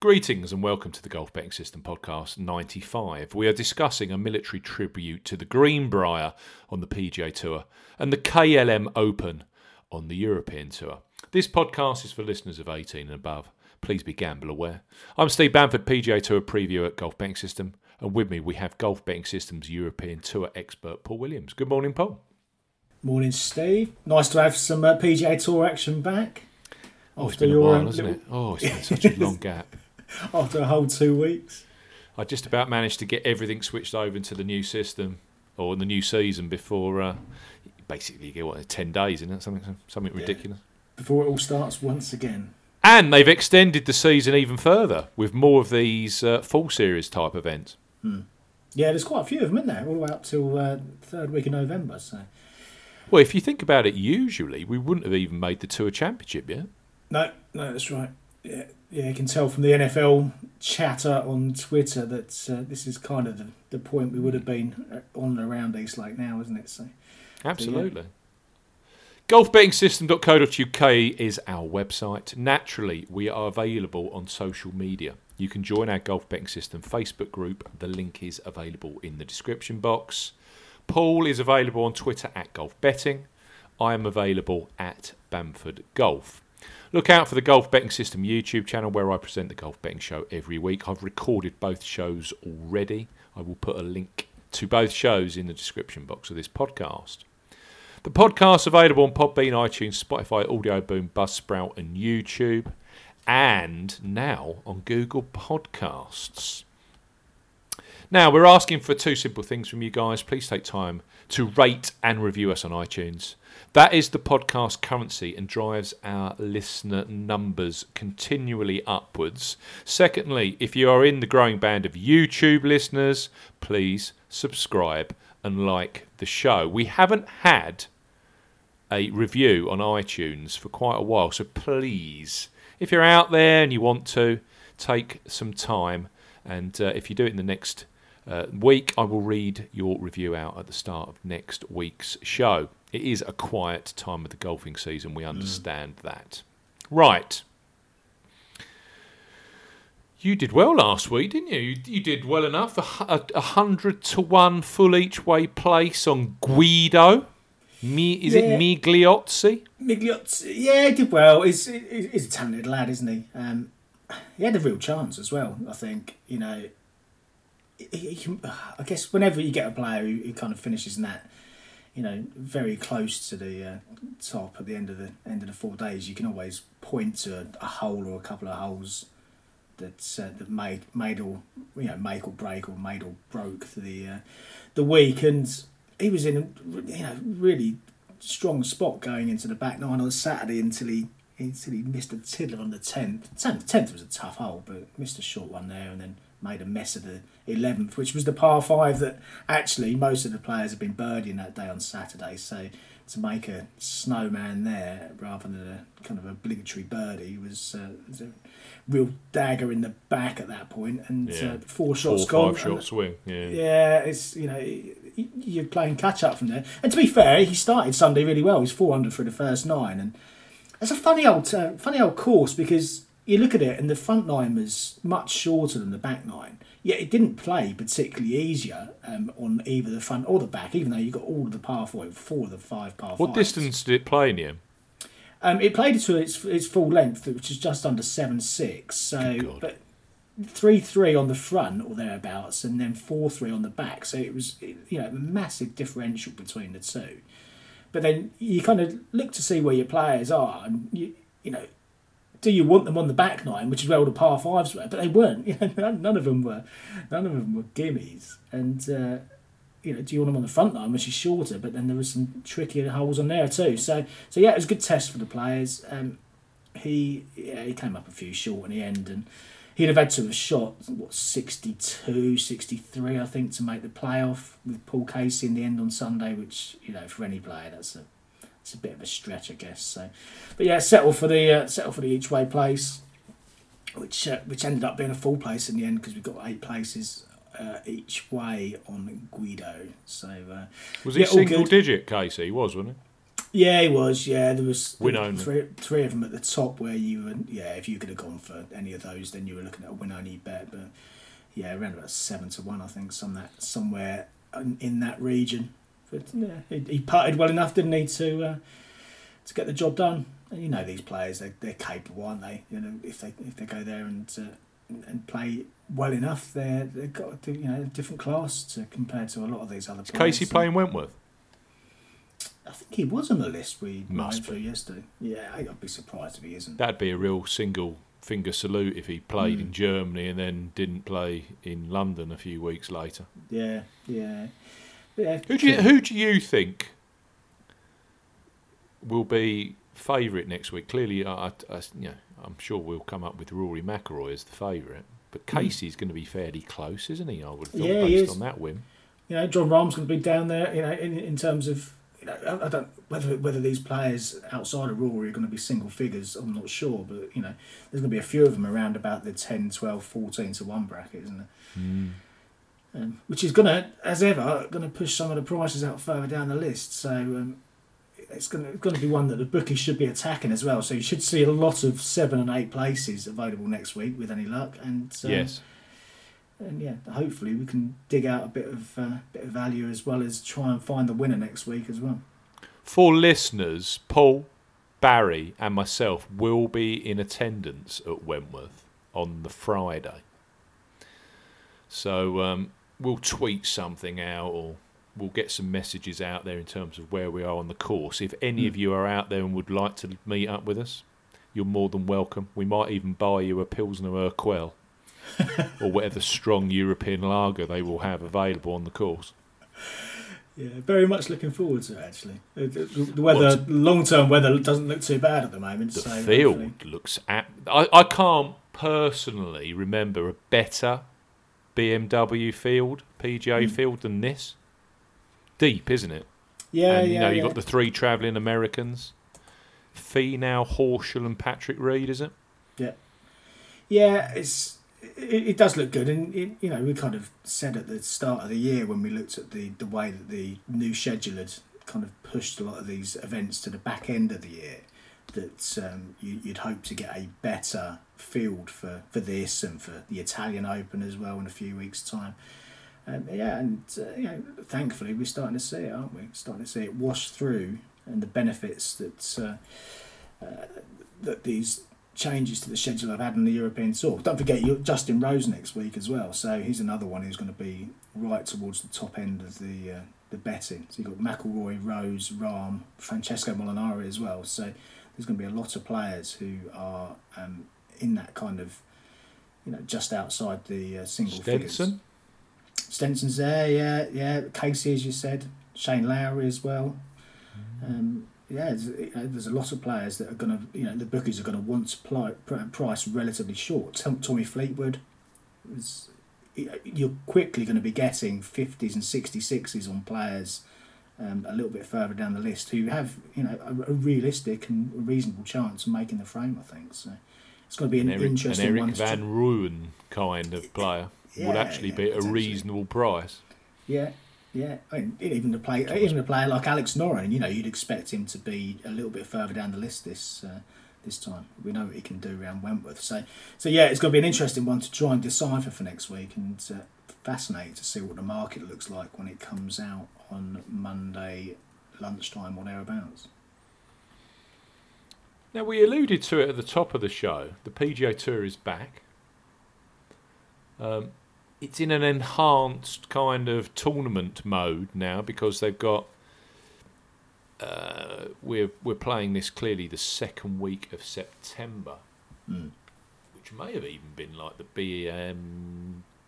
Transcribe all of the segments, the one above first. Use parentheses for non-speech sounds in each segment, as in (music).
Greetings and welcome to the Golf Betting System Podcast 95. We are discussing a military tribute to the Greenbrier on the PGA Tour and the KLM Open on the European Tour. This podcast is for listeners of 18 and above. Please be gamble aware. I'm Steve Bamford, PGA Tour preview at Golf Betting System, and with me we have Golf Betting System's European Tour expert Paul Williams. Good morning, Paul. Morning, Steve. Nice to have some uh, PGA Tour action back. Oh, it's been a while, hasn't it? Oh, it's been such a long (laughs) gap. (laughs) After a whole two weeks. I just about managed to get everything switched over into the new system or the new season before. Uh, basically, you get what ten days, isn't it? Something, something Yeah. ridiculous. Before it all starts once again. And they've extended the season even further with more of these uh, full series type events. Yeah, there's quite a few of them, isn't there? All the way up till uh, third week of November. So Well, if you think about it, usually we wouldn't have even made the Tour Championship yet. no, no, that's right. Yeah, yeah, you can tell from the NFL chatter on Twitter that uh, this is kind of the, the point we would have been uh, on and around East Lake now, isn't it? So Absolutely. Golfbettingsystem.co.uk is our website. Naturally, we are available on social media. You can join our Golf Betting System Facebook group. The link is available in the description box. Paul is available on Twitter at Golf Betting. I am available at Bamford Golf. Look out for the Golf Betting System YouTube channel where I present the Golf Betting Show every week. I've recorded both shows already. I will put a link to both shows in the description box of this podcast. The podcast's available on Podbean, iTunes, Spotify, Audio Boom, Buzzsprout, and YouTube, and now on Google Podcasts. Now, we're asking for two simple things from you guys. Please take time to rate and review us on iTunes. That is the podcast currency and drives our listener numbers continually upwards. Secondly, if you are in the growing band of YouTube listeners, please subscribe and like the show. We haven't had a review on iTunes for quite a while, so please, if you're out there and you want to, take some time. And uh, if you do it in the next uh, week, I will read your review out at the start of next week's show. It is a quiet time of the golfing season, we understand that. Right. You did well last week, didn't you? You, you did well enough. A, a, a hundred to one full each way place on Guido. Mi, is Yeah. it Migliozzi? Migliozzi, yeah, he did well. He's, he's a talented lad, isn't he? Um, he had a real chance as well. I think you know. He, he I guess whenever you get a player who, who kind of finishes in that, you know, very close to the uh, top at the end of the end of the four days, you can always point to a, a hole or a couple of holes that uh, that made made or you know make or break or made or broke the uh, the week. And he was in a you know really strong spot going into the back nine on Saturday until he until he missed a tiddler on the tenth. Tenth was a tough hole, but missed a short one there, and then made a mess of the eleventh, which was the par five that actually most of the players have been birdieing that day on Saturday. So to make a snowman there rather than a kind of obligatory birdie was, uh, was a real dagger in the back at that point. point, and Yeah. uh, four Four shots five gone. shot and- swing. Yeah. yeah, it's you know you're playing catch up from there. And to be fair, he started Sunday really well. He's four under for the first nine, and it's a funny old uh, funny old course because you look at it and the front nine was much shorter than the back nine. Yet it didn't play particularly easier um, on either the front or the back, even though you got all of the par four, four of the five par What fives. distance did it play in the? Um, it played to its its full length, which is just under seven six. So, but three three on the front or thereabouts, and then four three on the back. So it was you know a massive differential between the two. But then you kind of look to see where your players are, and you you know. Do you want them on the back nine, which is where all the par fives were? But they weren't. (laughs) You know, none, of them were. None of them were gimmies. And uh, you know, do you want them on the front line, which is shorter? But then there was some trickier holes on there too. So, so yeah, it was a good test for the players. Um, he yeah, he came up a few short in the end, and he'd have had to have shot what 62, 63, I think, to make the playoff with Paul Casey in the end on Sunday. Which you know, for any player, that's a it's a bit of a stretch, I guess. So, but yeah, settle for the uh, settle for the each way place, which uh, which ended up being a full place in the end because we got eight places uh, each way on Guido. So uh, Was he Yeah, all single digit, Casey? He was, wasn't Yeah, he was. Yeah, there was Win only. three, three of them at the top where you were. Yeah, if you could have gone for any of those, then you were looking at a win only bet. But yeah, around about seven to one, I think, some that somewhere in, in that region. But yeah, he, he parted well enough, didn't he, to uh, to get the job done. And you know these players, they they're capable, aren't they? You know, if they if they go there and uh, and play well enough, they're they've got a, you know a different class to compared to a lot of these other Is players. Casey playing Wentworth? I think he was on the list we Must went through yesterday. Yeah, I'd be surprised if he isn't. That'd be a real single finger salute if he played Mm. in Germany and then didn't play in London a few weeks later. Yeah, yeah, yeah. Who do you, who do you think will be favourite next week? Clearly, I, I, I- you know, I'm sure we'll come up with Rory McIlroy as the favourite, but Casey's going to be fairly close, isn't he? I would have thought Hmm. Yeah, based on that win. You know, Jon Rahm's going to be down there. You know, in, in terms of, you know, I, I don't whether whether these players outside of Rory are going to be single figures. I'm not sure, but you know, there's going to be a few of them around about the 10, 12, 14 to one bracket, isn't there? Mm. Um, which is going to, as ever, going to push some of the prices out further down the list. So. Um, it's going, to, be one that the bookies should be attacking as well. So you should see a lot of seven and eight places available next week with any luck. And um, yes. and yeah, hopefully we can dig out a bit of uh, bit of value as well as try and find the winner next week as well. For listeners, Paul, Barry, and myself will be in attendance at Wentworth on the Friday. So um, we'll tweet something out or we'll get some messages out there in terms of where we are on the course. If any of hmm. you are out there and would like to meet up with us, you're more than welcome. We might even buy you a Pilsner Urquell (laughs) or whatever strong European lager they will have available on the course. Yeah, very much looking forward to it actually. The, the, the weather, long term weather doesn't look too bad at the moment. The so field hopefully- looks at. I, I can't personally remember a better BMW field, PGA Mm. field than this. Deep, isn't it? Yeah, and you yeah, know, yeah. you've got the three travelling Americans. Finau, Horschel, and Patrick Reed, is it? Yeah, yeah. it's it, it does look good, and it, you know we kind of said at the start of the year when we looked at the the way that the new schedule had kind of pushed a lot of these events to the back end of the year that um, you, you'd hope to get a better field for for this and for the Italian Open as well in a few weeks' time. Um, yeah, and uh, you know, thankfully we're starting to see it, aren't we? Starting to see it wash through, and the benefits that uh, uh, that these changes to the schedule I've had on the European Tour. Don't forget you're Justin Rose next week as well. So he's another one who's going to be right towards the top end of the uh, the betting. So you've got McIlroy, Rose, Rahm, Francesco Molinari as well. So there's going to be a lot of players who are um, in that kind of you know just outside the uh, single figures. Stenson. Stenson's there, yeah, yeah. Casey, as you said, Shane Lowry as well. Um, yeah, there's, you know, there's a lot of players that are going to, you know, the bookies are going to want to pr- price relatively short. Tom- Tommy Fleetwood, is, you're quickly going to be getting 50s and 66s on players um, a little bit further down the list who have, you know, a, a realistic and reasonable chance of making the frame, I think. So it's going to be an, An Eric, an interesting Eric one. Van Rooyen kind of player would actually yeah, be at a reasonable price. Yeah, yeah. I mean, even a play, even a player like Alex Noren, you know, you'd expect him to be a little bit further down the list this uh, this time. We know what he can do around Wentworth, so so yeah, it's going to be an interesting one to try and decipher for next week, and uh, fascinating to see what the market looks like when it comes out on Monday lunchtime or thereabouts. Now, we alluded to it at the top of the show. The PGA Tour is back. Um, it's in an enhanced kind of tournament mode now because they've got. Uh, we're we're playing this clearly the second week of September, Mm. which may have even been like the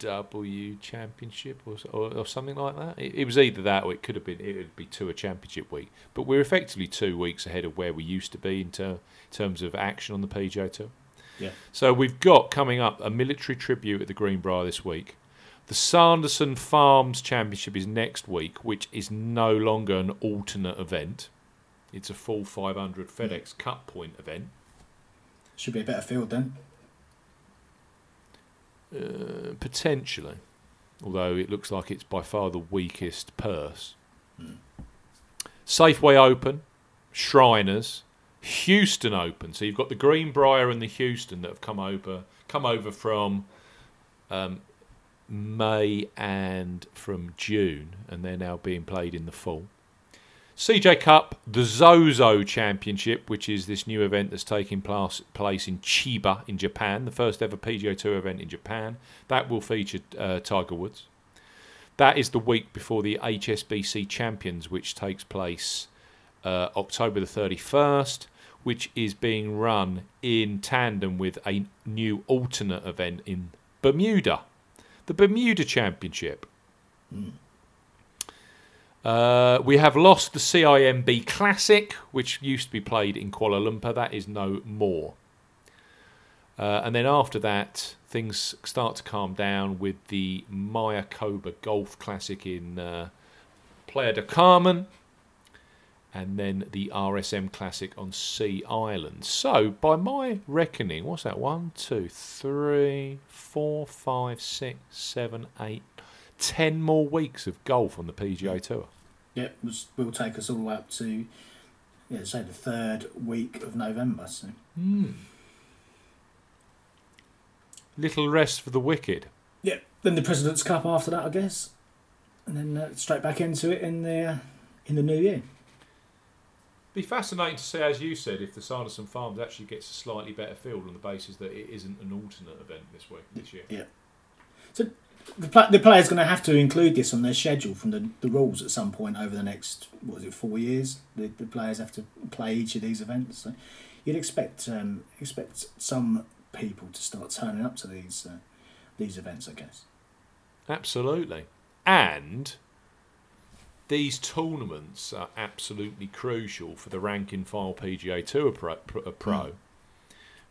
BMW Championship or, or, or something like that. It, it was either that or it could have been it would be Tour Championship week. But we're effectively two weeks ahead of where we used to be in ter- terms of action on the PGA Tour. Yeah. So we've got coming up a military tribute at the Greenbrier this week. The Sanderson Farms Championship is next week, which is no longer an alternate event. It's a full 500 FedEx Cup point event. Should be a better field then. Uh, potentially, although it looks like it's by far the weakest purse. Mm. Safeway Open Shriners, Houston Open. So you've got the Greenbrier and the Houston that have come over, come over from um, May and from June, and they're now being played in the fall. CJ Cup, the Zozo Championship, which is this new event that's taking place, place in Chiba in Japan, the first ever PGA Tour event in Japan. That will feature uh, Tiger Woods. That is the week before the HSBC Champions, which takes place uh, October the 31st, which is being run in tandem with a new alternate event in Bermuda, the Bermuda Championship. Mm. Uh, we have lost the CIMB Classic, which used to be played in Kuala Lumpur. That is no more. Uh, and then after that, things start to calm down with the Mayakoba Golf Classic in uh, Playa del Carmen, and then the RSM Classic on Sea Island. So, by my reckoning, what's that? One, two, three, four, five, six, seven, eight, ten more weeks of golf on the PGA Tour. Yep, which will take us all the way up to, yeah, say the third week of November. So. Hmm. Little rest for the wicked. Yeah, then the President's Cup after that, I guess, and then uh, straight back into it in the uh, in the new year. Be fascinating to see, as you said, if the Sanderson Farms actually gets a slightly better field on the basis that it isn't an alternate event this week this year. Yeah. So the, the player's going to have to include this on their schedule from the, the rules at some point over the next what is it four years. The, the players have to play each of these events. So you'd expect um, expect some people to start turning up to these uh, these events, I guess. Absolutely, and these tournaments are absolutely crucial for the rank and file PGA Tour pro, pro, pro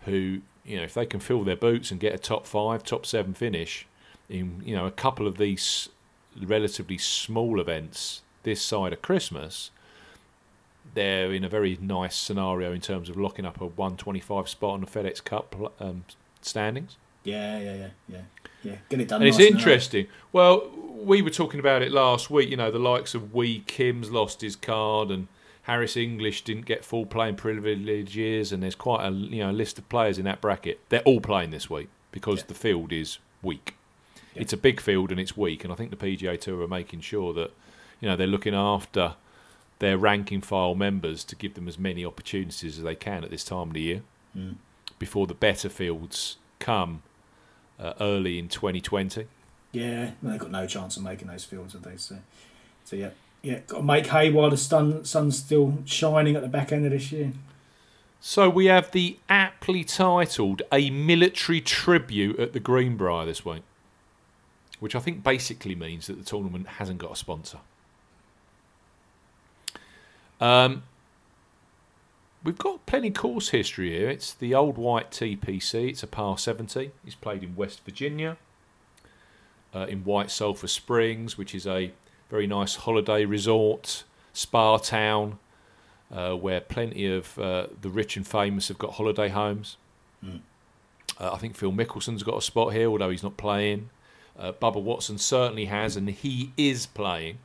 who you know if they can fill their boots and get a top five, top seven finish in you know a couple of these relatively small events this side of Christmas, they're in a very nice scenario in terms of locking up a 125 spot on the FedEx Cup um, standings. Yeah, yeah, yeah, yeah, yeah. Get it done. And it's nice and interesting. Well, we were talking about it last week. You know, the likes of Whee Kim's lost his card, and Harris English didn't get full playing privileges, and there's quite a you know list of players in that bracket. They're all playing this week because Yeah. the field is weak. Yeah. It's a big field and it's weak, and I think the PGA Tour are making sure that you know they're looking after their ranking file members to give them as many opportunities as they can at this time of the year Mm. before the better fields come uh, early in 2020. Yeah, they've got no chance of making those fields, have they? So, so yeah, yeah, got to make hay while the sun, sun's still shining at the back end of this year. So we have the aptly titled "A Military Tribute" at the Greenbrier this week, which I think basically means that the tournament hasn't got a sponsor. Um, we've got plenty course history here. It's the old white TPC. It's a par 70. It's played in West Virginia, uh, in White Sulphur Springs, which is a very nice holiday resort, spa town, uh, where plenty of uh, the rich and famous have got holiday homes. Mm. Uh, I think Phil Mickelson's got a spot here, although he's not playing. Uh, Bubba Watson certainly has, and he is playing.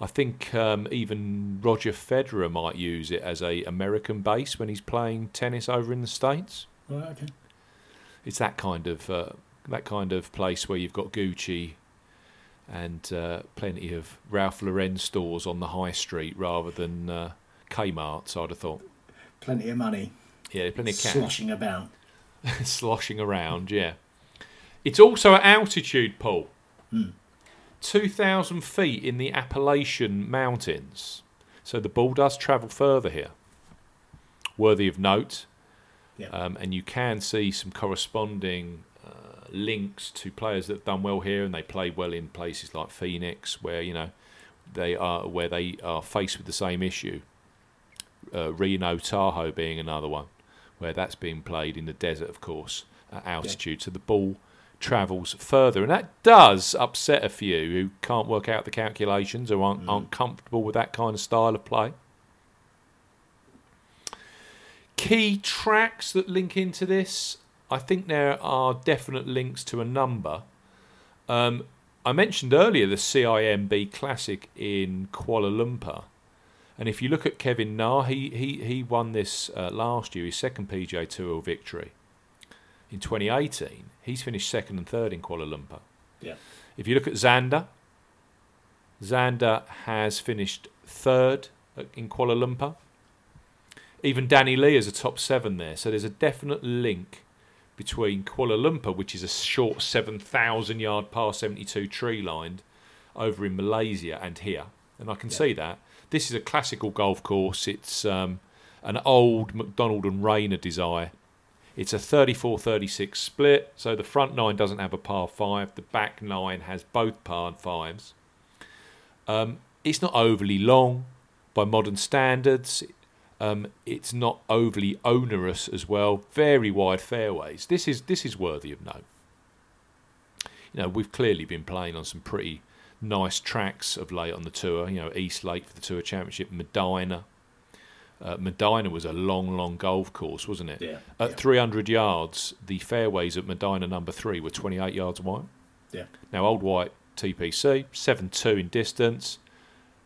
I think um, even Roger Federer might use it as a American base when he's playing tennis over in the states. Right, okay. It's that kind of uh, that kind of place where you've got Gucci and uh, plenty of Ralph Lauren stores on the high street rather than uh, Kmart's. I'd have thought. Plenty of money Yeah, plenty of cash sloshing about. (laughs) sloshing around. Yeah, it's also at altitude, Paul. Hmm. 2,000 feet in the Appalachian Mountains. So the ball does travel further here. Worthy of note. Yeah. Um, and you can see some corresponding uh, links to players that have done well here and they play well in places like Phoenix, where you know they are where they are faced with the same issue. Uh, Reno Tahoe being another one, where that's being played in the desert, of course, at altitude. So the ball travels further, and that does upset a few who can't work out the calculations or aren't, Mm. aren't comfortable with that kind of style of play. Key tracks that link into this, I think there are definite links to a number. Um, I mentioned earlier the CIMB Classic in Kuala Lumpur. And if you look at Kevin Na, he he he won this uh, last year, his second PGA Tour victory. In 2018, he's finished second and third in Kuala Lumpur. Yeah. If you look at Xander, Xander has finished third in Kuala Lumpur. Even Danny Lee is a top seven there. So there's a definite link between Kuala Lumpur, which is a short 7,000 yard par 72 tree lined over in Malaysia, and here. And I can Yeah. see that. This is a classical golf course. It's um, an old Macdonald and Raynor design. It's a 34 36 split, so the front nine doesn't have a par five, the back nine has both par fives. Um, it's not overly long by modern standards. Um, it's not overly onerous as well. Very wide fairways. This is this is worthy of note. You know, we've clearly been playing on some pretty nice tracks of late on the tour. You know, East Lake for the Tour Championship, Medinah. Uh, Medinah was a long, long golf course, wasn't it? Yeah. At yeah. 300 yards, the fairways at Medinah number three were 28 yards wide. Yeah. Now, Old White TPC, 7 2 in distance,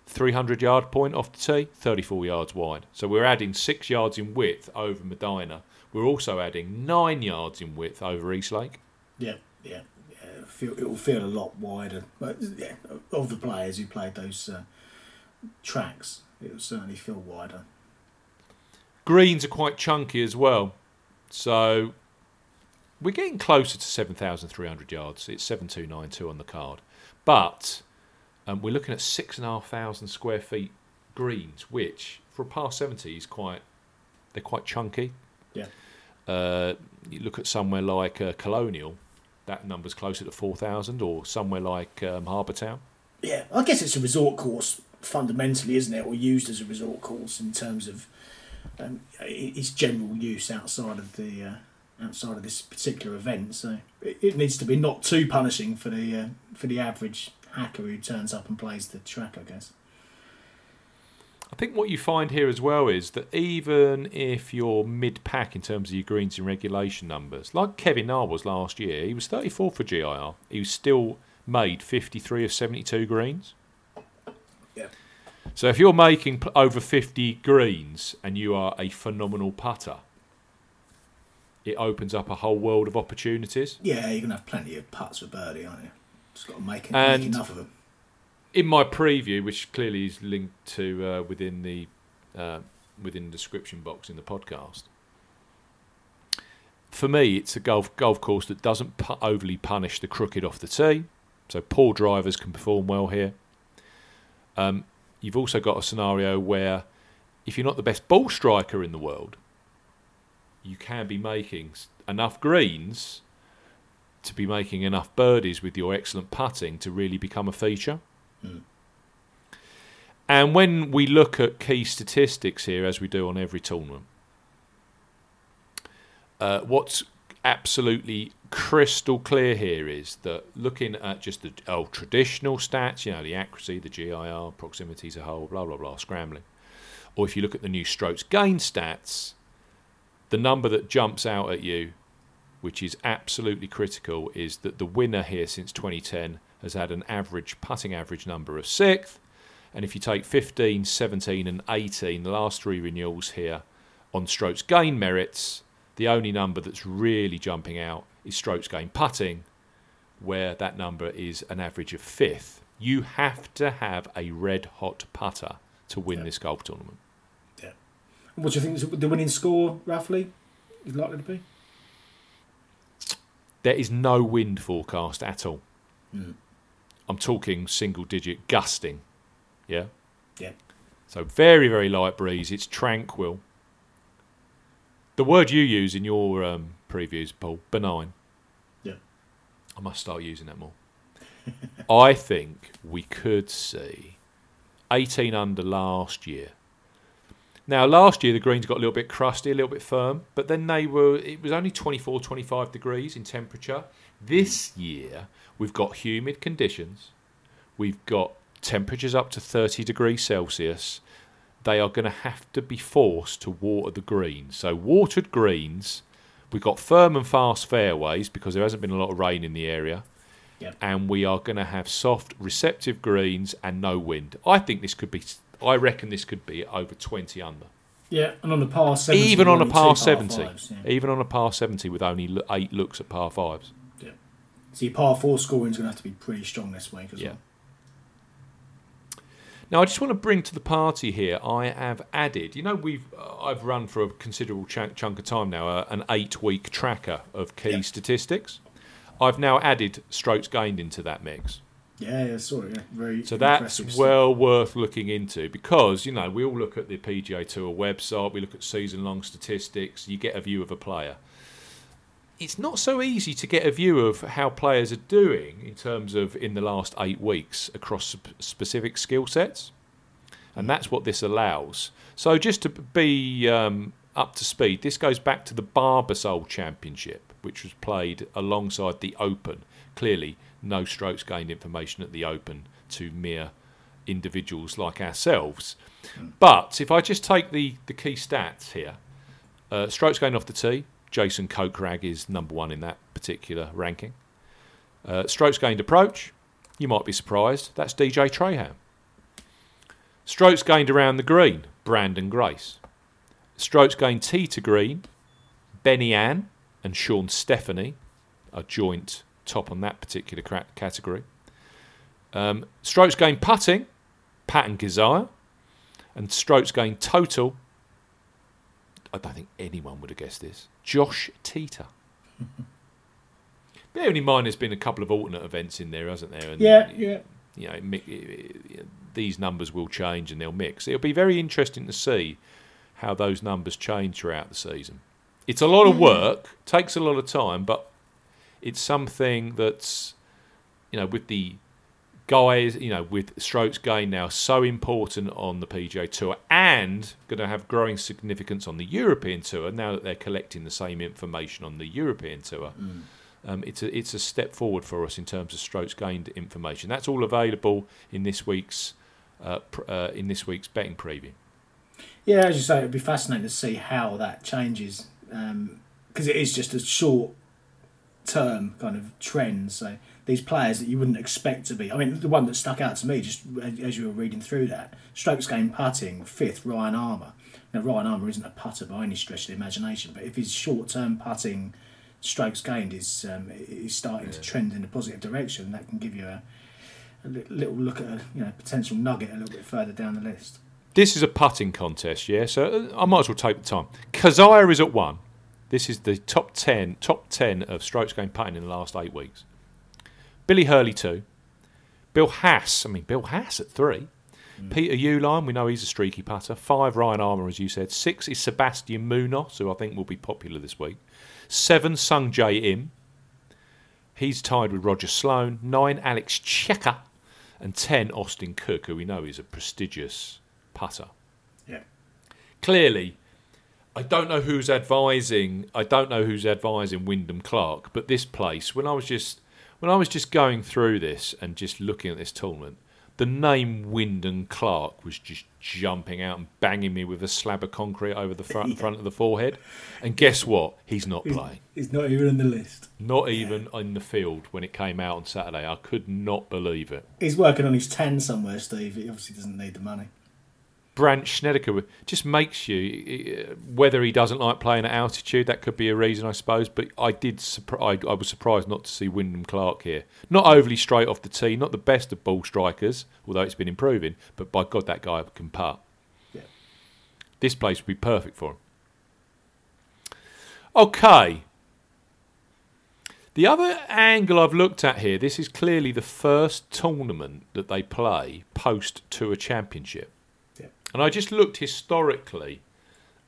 300 yard point off the tee, 34 yards wide. So we're adding 6 yards in width over Medinah. We're also adding 9 yards in width over East Lake. Yeah, yeah, yeah. Feel, it will feel a lot wider. But yeah, of the players who played those uh, tracks, it will certainly feel wider. Greens are quite chunky as well. So we're getting closer to 7,300 yards. It's 7292 on the card. But um, we're looking at 6,500 square feet greens, which for a par 70 is quite, they're quite chunky. Yeah. Uh, you look at somewhere like uh, Colonial, that number's closer to 4,000, or somewhere like um, Harbour Town. Yeah, I guess it's a resort course fundamentally, isn't it? Or used as a resort course in terms of um, its general use outside of the uh, outside of this particular event. So it, needs to be not too punishing for the uh, for the average hacker who turns up and plays the track. I guess. I think what you find here as well is that even if you're mid pack in terms of your greens and regulation numbers, like Kevin Na was last year, he was 34 for GIR. He was still made 53 of 72 greens. So if you're making over 50 greens and you are a phenomenal putter, it opens up a whole world of opportunities. Yeah, you're gonna have plenty of putts for birdie, aren't you? Just got to make, it, And- make enough of them. in my preview, which clearly is linked to uh, within the uh, within the description box in the podcast, for me, it's a golf golf course that doesn't pu- overly punish the crooked off the tee, so poor drivers can perform well here. Um, you've also got a scenario where, if you're not the best ball striker in the world, you can be making enough greens to be making enough birdies with your excellent putting to really become a feature. Mm. And when we look at key statistics here, as we do on every tournament, uh, what's absolutely crystal clear here is that looking at just the oh, traditional stats, you know, the accuracy, the GIR, proximity to hole, blah, blah, blah, scrambling, or if you look at the new strokes gain stats, the number that jumps out at you, which is absolutely critical, is that the winner here since 2010 has had an average putting average number of sixth. And if you take 15, 17, and 18, the last three renewals here on strokes gain merits, the only number that's really jumping out is strokes gain putting, where that number is an average of fifth. You have to have a red hot putter to win Yeah. this golf tournament. Yeah. What do you think is the winning score roughly is likely to be? There is no wind forecast at all. Mm. I'm talking single digit gusting. Yeah? Yeah. So very, very light breeze. It's tranquil. The word you use in your um, previews, Paul, benign. Yeah. I must start using that more. (laughs) I think we could see 18 under last year. Now, last year the greens got a little bit crusty, a little bit firm, but then they were, it was only 24, 25 degrees in temperature. This year we've got humid conditions, we've got temperatures up to 30 degrees Celsius. They are going to have to be forced to water the greens. So, watered greens, we've got firm and fast fairways because there hasn't been a lot of rain in the area. Yep. And we are going to have soft, receptive greens and no wind. I think this could be I reckon this could be over 20 under. Yeah, and on the par 70. Even on a par 70. fives, yeah. Even on a par 70 with only eight looks at par fives. So your par four scoring is going to have to be pretty strong this week as Yeah. well. Now, I just want to bring to the party here. I have added. You know, we've uh, I've run for a considerable chunk, chunk of time now uh, an eight-week tracker of key Yeah. statistics. I've now added strokes gained into that mix, Yeah, yeah, sorry, yeah. Very so that's stuff. well worth looking into because you know we all look at the PGA Tour website, we look at season-long statistics. You get a view of a player. It's not so easy to get a view of how players are doing in terms of in the last eight weeks across specific skill sets, and that's what this allows. So just to be um, up to speed, this goes back to the Barbasol Championship, which was played alongside the Open. Clearly, no strokes gained information at the Open to mere individuals like ourselves. But if I just take the, the key stats here, uh, strokes gained off the tee, Jason Kokrak is number one in that particular ranking. Uh, strokes gained approach, you might be surprised, that's DJ Trahan. Strokes gained around the green, Branden Grace. Strokes gained tee to green, Benny Ann and Shawn Stefani are joint top on that particular category. Um, strokes gained putting, Patton Kizzire. And strokes gained total, I don't think anyone would have guessed this, Josh Teater. (laughs) Bearing in mind there's been a couple of alternate events in there, hasn't there? And, Yeah, yeah. You know, mi- it- these numbers will change and they'll mix. It'll be very interesting to see how those numbers change throughout the season. It's a lot of hmm. work, takes a lot of time, but it's something that's, you know, with the guys, you know, with strokes gained now so important on the PGA Tour and going to have growing significance on the European Tour now that they're collecting the same information on the European Tour. Um, it's a it's a step forward for us in terms of strokes gained information. That's all available in this week's uh, pr- uh, in this week's betting preview. Yeah, as you say, it'd be fascinating to see how that changes because it is just a short term kind of trend. So these players that you wouldn't expect to be. I mean, the one that stuck out to me just as you were reading through that strokes gained putting fifth Ryan Armour. Now Ryan Armour isn't a putter by any stretch of the imagination, but if his short term putting strokes gained is um, is starting to trend in a positive direction, that can give you a, a little look at a you know potential nugget a little bit further down the list. This is a putting contest, yeah. So uh, I might as well take the time. Kizzire is at one. This is the top ten, top ten of strokes gained putting in the last eight weeks. Billy Hurley two. Bill Haas, I mean Bill Haas at three. Mm. Peter Uihlein, we know he's a streaky putter. Five, Ryan Armour, as you said. Six is Sebastian Munoz, who I think will be popular this week. Seven, Sung Jae Im. He's tied with Roger Sloan. Nine, Alex Cejka. And ten, Austin Cook, who we know is a prestigious putter. Yeah. Clearly, I don't know who's advising. I don't know who's advising Wyndham Clark, but this place, when I was just when I was just going through this and just looking at this tournament, the name Wyndham Clark was just jumping out and banging me with a slab of concrete over the front, (laughs) front of the forehead. And guess what? He's not playing. He's not even on the list. Not even in the field when it came out on Saturday. I could not believe it. He's working on his 10 somewhere, Steve. He obviously doesn't need the money. Brandt Snedeker just makes you whether he doesn't like playing at altitude. That could be a reason, I suppose. But I did. I, I was surprised not to see Wyndham Clark here. Not overly straight off the tee. Not the best of ball strikers, although it's been improving. But by God, that guy can putt. Yeah. This place would be perfect for him. Okay. The other angle I've looked at here. This is clearly the first tournament that they play post Tour Championship. And I just looked historically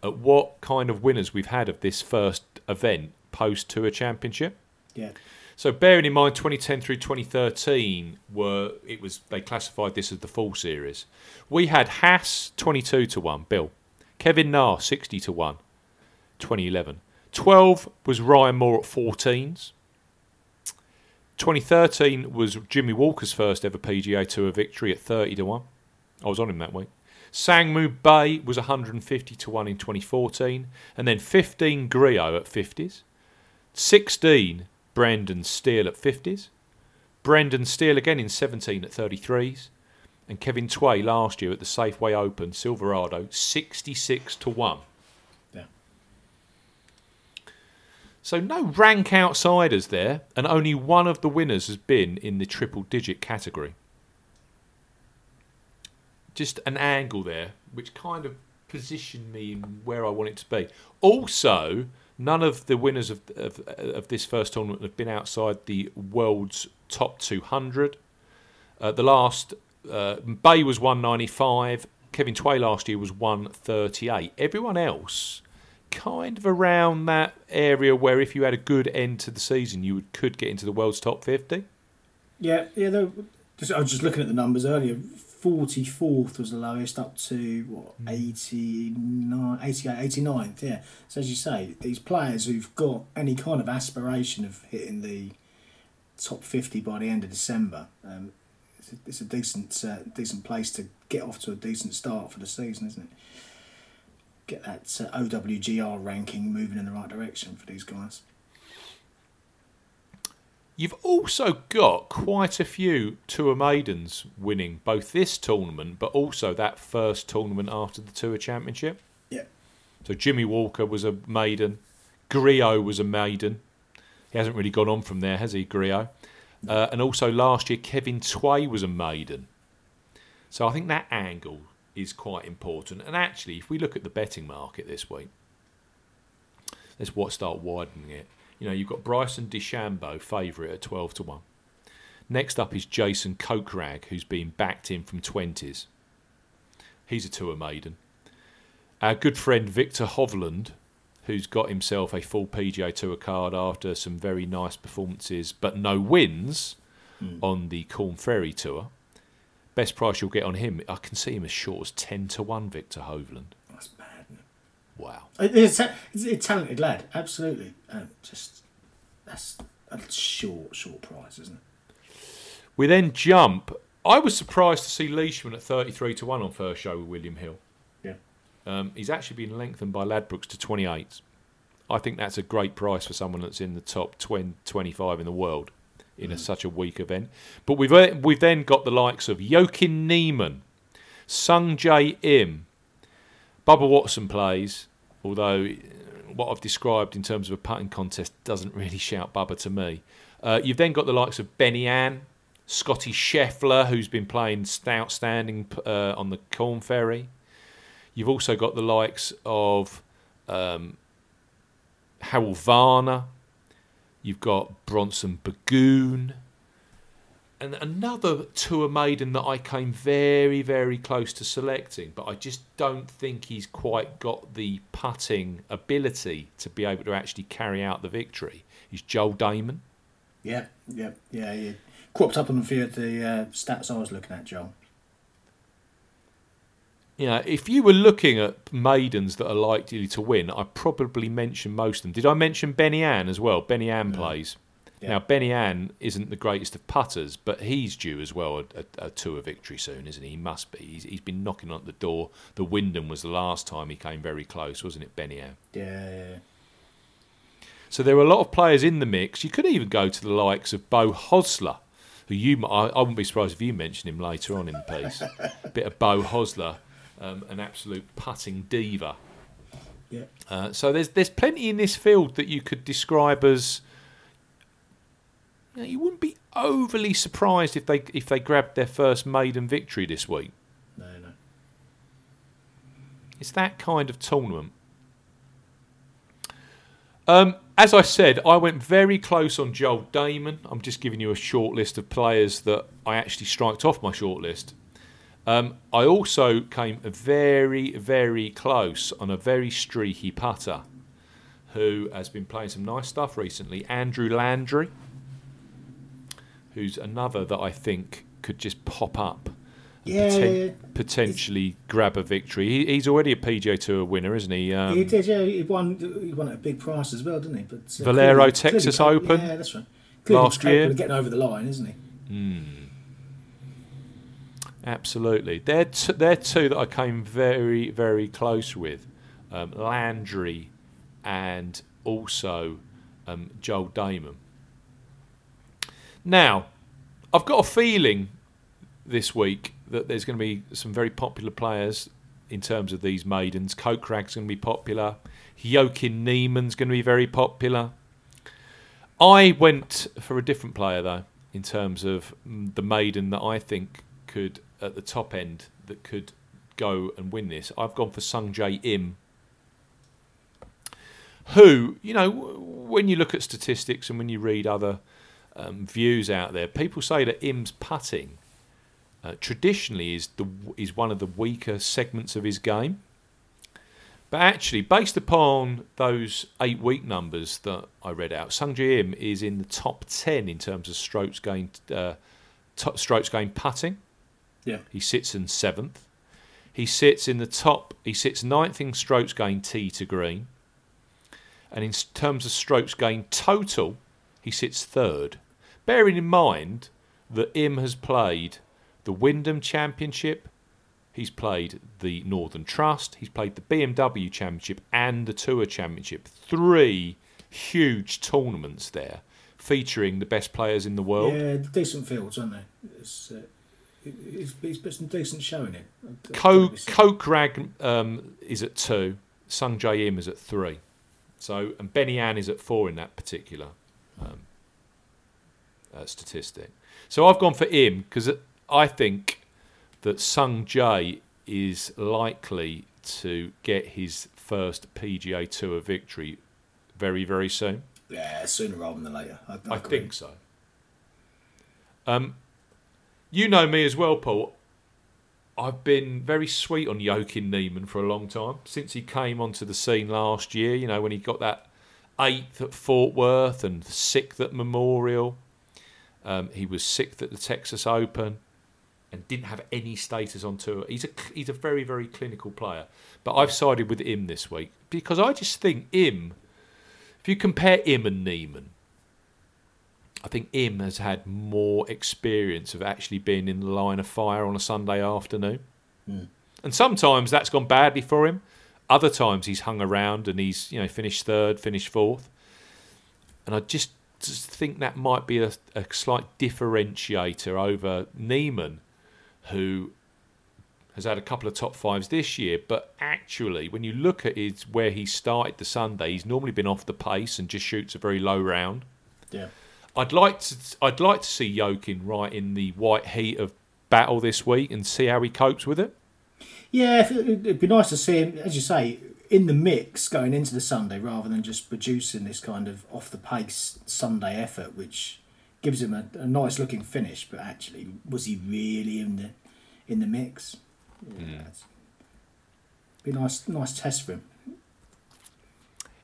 at what kind of winners we've had of this first event post Tour Championship. Yeah. So bearing in mind 2010 through 2013 were it was they classified this as the full series. We had Haas 22 to 1, Bill. Kevin Na 60 to 1, 2011. 12 was Ryan Moore at 14s. 2013 was Jimmy Walker's first ever PGA Tour victory at 30 to 1. I was on him that week. Sang-Moon Bae was 150 to 1 in 2014. And then 15 Grillo at 50s. 16 Brendan Steele at 50s. Brendan Steele again in 17 at 33s. and Kevin Tway last year at the Safeway Open, Silverado, 66 to 1. Yeah. So no rank outsiders there, and only one of the winners has been in the triple digit category. Just an angle there, which kind of positioned me where I want it to be. Also, none of the winners of, of, of this first tournament have been outside the world's top 200. Uh, the last, uh, Bae was 195, Kevin Tway last year was 138. Everyone else kind of around that area where if you had a good end to the season, you could get into the world's top 50. Yeah, yeah. They, just, I was just looking at the numbers earlier. 44th was the lowest, up to what 89, 88, 89th. Yeah. So as you say, these players who've got any kind of aspiration of hitting the top 50 by the end of December, um, it's, a, it's a decent uh, decent place to get off to a decent start for the season, isn't it? Get that uh, OWGR ranking moving in the right direction for these guys. You've also got quite a few Tour maidens winning both this tournament, but also that first tournament after the Tour Championship. Yeah. So Jimmy Walker was a maiden, Grillo was a maiden. He hasn't really gone on from there, has he, Grillo? Uh, and also last year, Kevin Tway was a maiden. So I think that angle is quite important. And actually, if we look at the betting market this week, let's what start widening it. You know, you've got Bryson DeChambeau favourite at 12 to 1. Next up is Jason Kokrak, who's been backed in from 20s. He's a tour maiden. Our good friend Viktor Hovland, who's got himself a full PGA Tour card after some very nice performances, but no wins Mm. on the Corn Ferry Tour. Best price you'll get on him, I can see him as short as 10 to 1, Viktor Hovland. That's bad. Isn't it? Wow. It's, a, he's a talented lad, absolutely. Um, just that's a short, short price, isn't it? We then jump. I was surprised to see Leishman at 33 to 1 on first show with William Hill. Yeah. Um, he's actually been lengthened by Ladbrokes to 28. I think that's a great price for someone that's in the top 20, 25 in the world in a, such a weak event. But we've uh, we've then got the likes of Joaquin Niemann, Sung Jae Im, Bubba Watson plays, although what I've described in terms of a putting contest doesn't really shout Bubba to me. Uh, you've then got the likes of Benny Ann, Scottie Scheffler, who's been playing outstanding uh, on the Corn Ferry. You've also got the likes of um, Harold Varner. You've got Bronson Burgoon. And another tour maiden that I came very, very close to selecting, but I just don't think he's quite got the putting ability to be able to actually carry out the victory. Is Joel Dahmen. Yeah, yeah, yeah. You cropped up on a few of the uh, stats I was looking at, Joel. Yeah, if you were looking at maidens that are likely to win, I probably mentioned most of them. Did I mention Benny Ann as well? Benny Ann plays. Yeah. Now, Benny Ann isn't the greatest of putters, but he's due as well a, a, a tour victory soon, isn't he? He must be. He's, he's been knocking on the door. The Wyndham was the last time he came very close, wasn't it, Benny Ann? Yeah. So there are a lot of players in the mix. You could even go to the likes of Beau Hossler, who you I, I wouldn't be surprised if you mention him later on in the piece. a (laughs) bit of Beau Hossler, um, an absolute putting diva. yeah. Uh, so there's there's plenty in this field that you could describe as. You, know, you wouldn't be overly surprised if they if they grabbed their first maiden victory this week. No, no. It's that kind of tournament. Um, as I said, I went very close on Joel Dahmen. I'm just giving you a short list of players that I actually striked off my short list. Um, I also came very, very close on a very streaky putter who has been playing some nice stuff recently, Andrew Landry, who's another that I think could just pop up and Yeah, poten- yeah, yeah. potentially grab a victory. He, he's already a PGA Tour winner, isn't he? Um, he did, yeah. He won. He won at a big price as well, didn't he? But uh, Valero clearly- Texas clearly- Open Yeah, that's right. Clearly last year. getting over the line, isn't he? Absolutely, they're t- they're two that I came very very close with, um, Landry, and also um, Joel Dahmen. Now, I've got a feeling this week that there's going to be some very popular players in terms of these maidens. Kokrak's going to be popular. Joaquin Niemann's going to be very popular. I went for a different player though, in terms of the maiden that I think could at the top end that could go and win this. I've gone for Sung Jae Im, who you know when you look at statistics and when you read other um, views out there, people say that Im's putting uh, traditionally is the is one of the weaker segments of his game. But actually, based upon those eight week numbers that I read out, Sung Jae Im is in the top ten in terms of strokes gained, uh, top strokes gained putting. Yeah. He sits in seventh. He sits in the top. He sits ninth in strokes gained tee to green. And in terms of strokes gained total, he sits third. Bearing in mind that Im has played the Wyndham Championship, he's played the Northern Trust, he's played the BMW Championship and the Tour Championship. Three huge tournaments there featuring the best players in the world. Yeah, decent fields, aren't they? It's, uh, he's, he's put some decent showing in. Co- Kokrak um, is at two, Sung Jae Im is at three. So, and Benny Ann is at four in that particular um, uh, statistic. So I've gone for Im because I think that Sung Jae is likely to get his first PGA Tour victory very, very soon. Yeah, sooner rather than later. I, I, I think so. Um, you know me as well, Paul. I've been very sweet on Joaquin Niemann for a long time since he came onto the scene last year. You know when he got that eighth at Fort Worth and sixth at Memorial. Um, he was sixth at the Texas Open and didn't have any status on tour. He's a he's a very very clinical player. But I've sided with him this week because I just think him. If you compare him and Niemann, I think Im has had more experience of actually being in the line of fire on a Sunday afternoon. Mm. And sometimes that's gone badly for him. Other times he's hung around and he's you know finished third, finished fourth. And I just, just think that might be a, a slight differentiator over Niemann, who has had a couple of top fives this year, but actually, when you look at his where he started the Sunday, he's normally been off the pace and just shoots a very low round. Yeah. I'd like to I'd like to see Joaquin right in the white heat of battle this week and see how he copes with it. Yeah, it'd be nice to see him, as you say, in the mix going into the Sunday rather than just producing this kind of off the pace Sunday effort, which gives him a, a nice looking finish. But actually, was he really in the in the mix? Yeah, Mm. Be a nice nice test for him.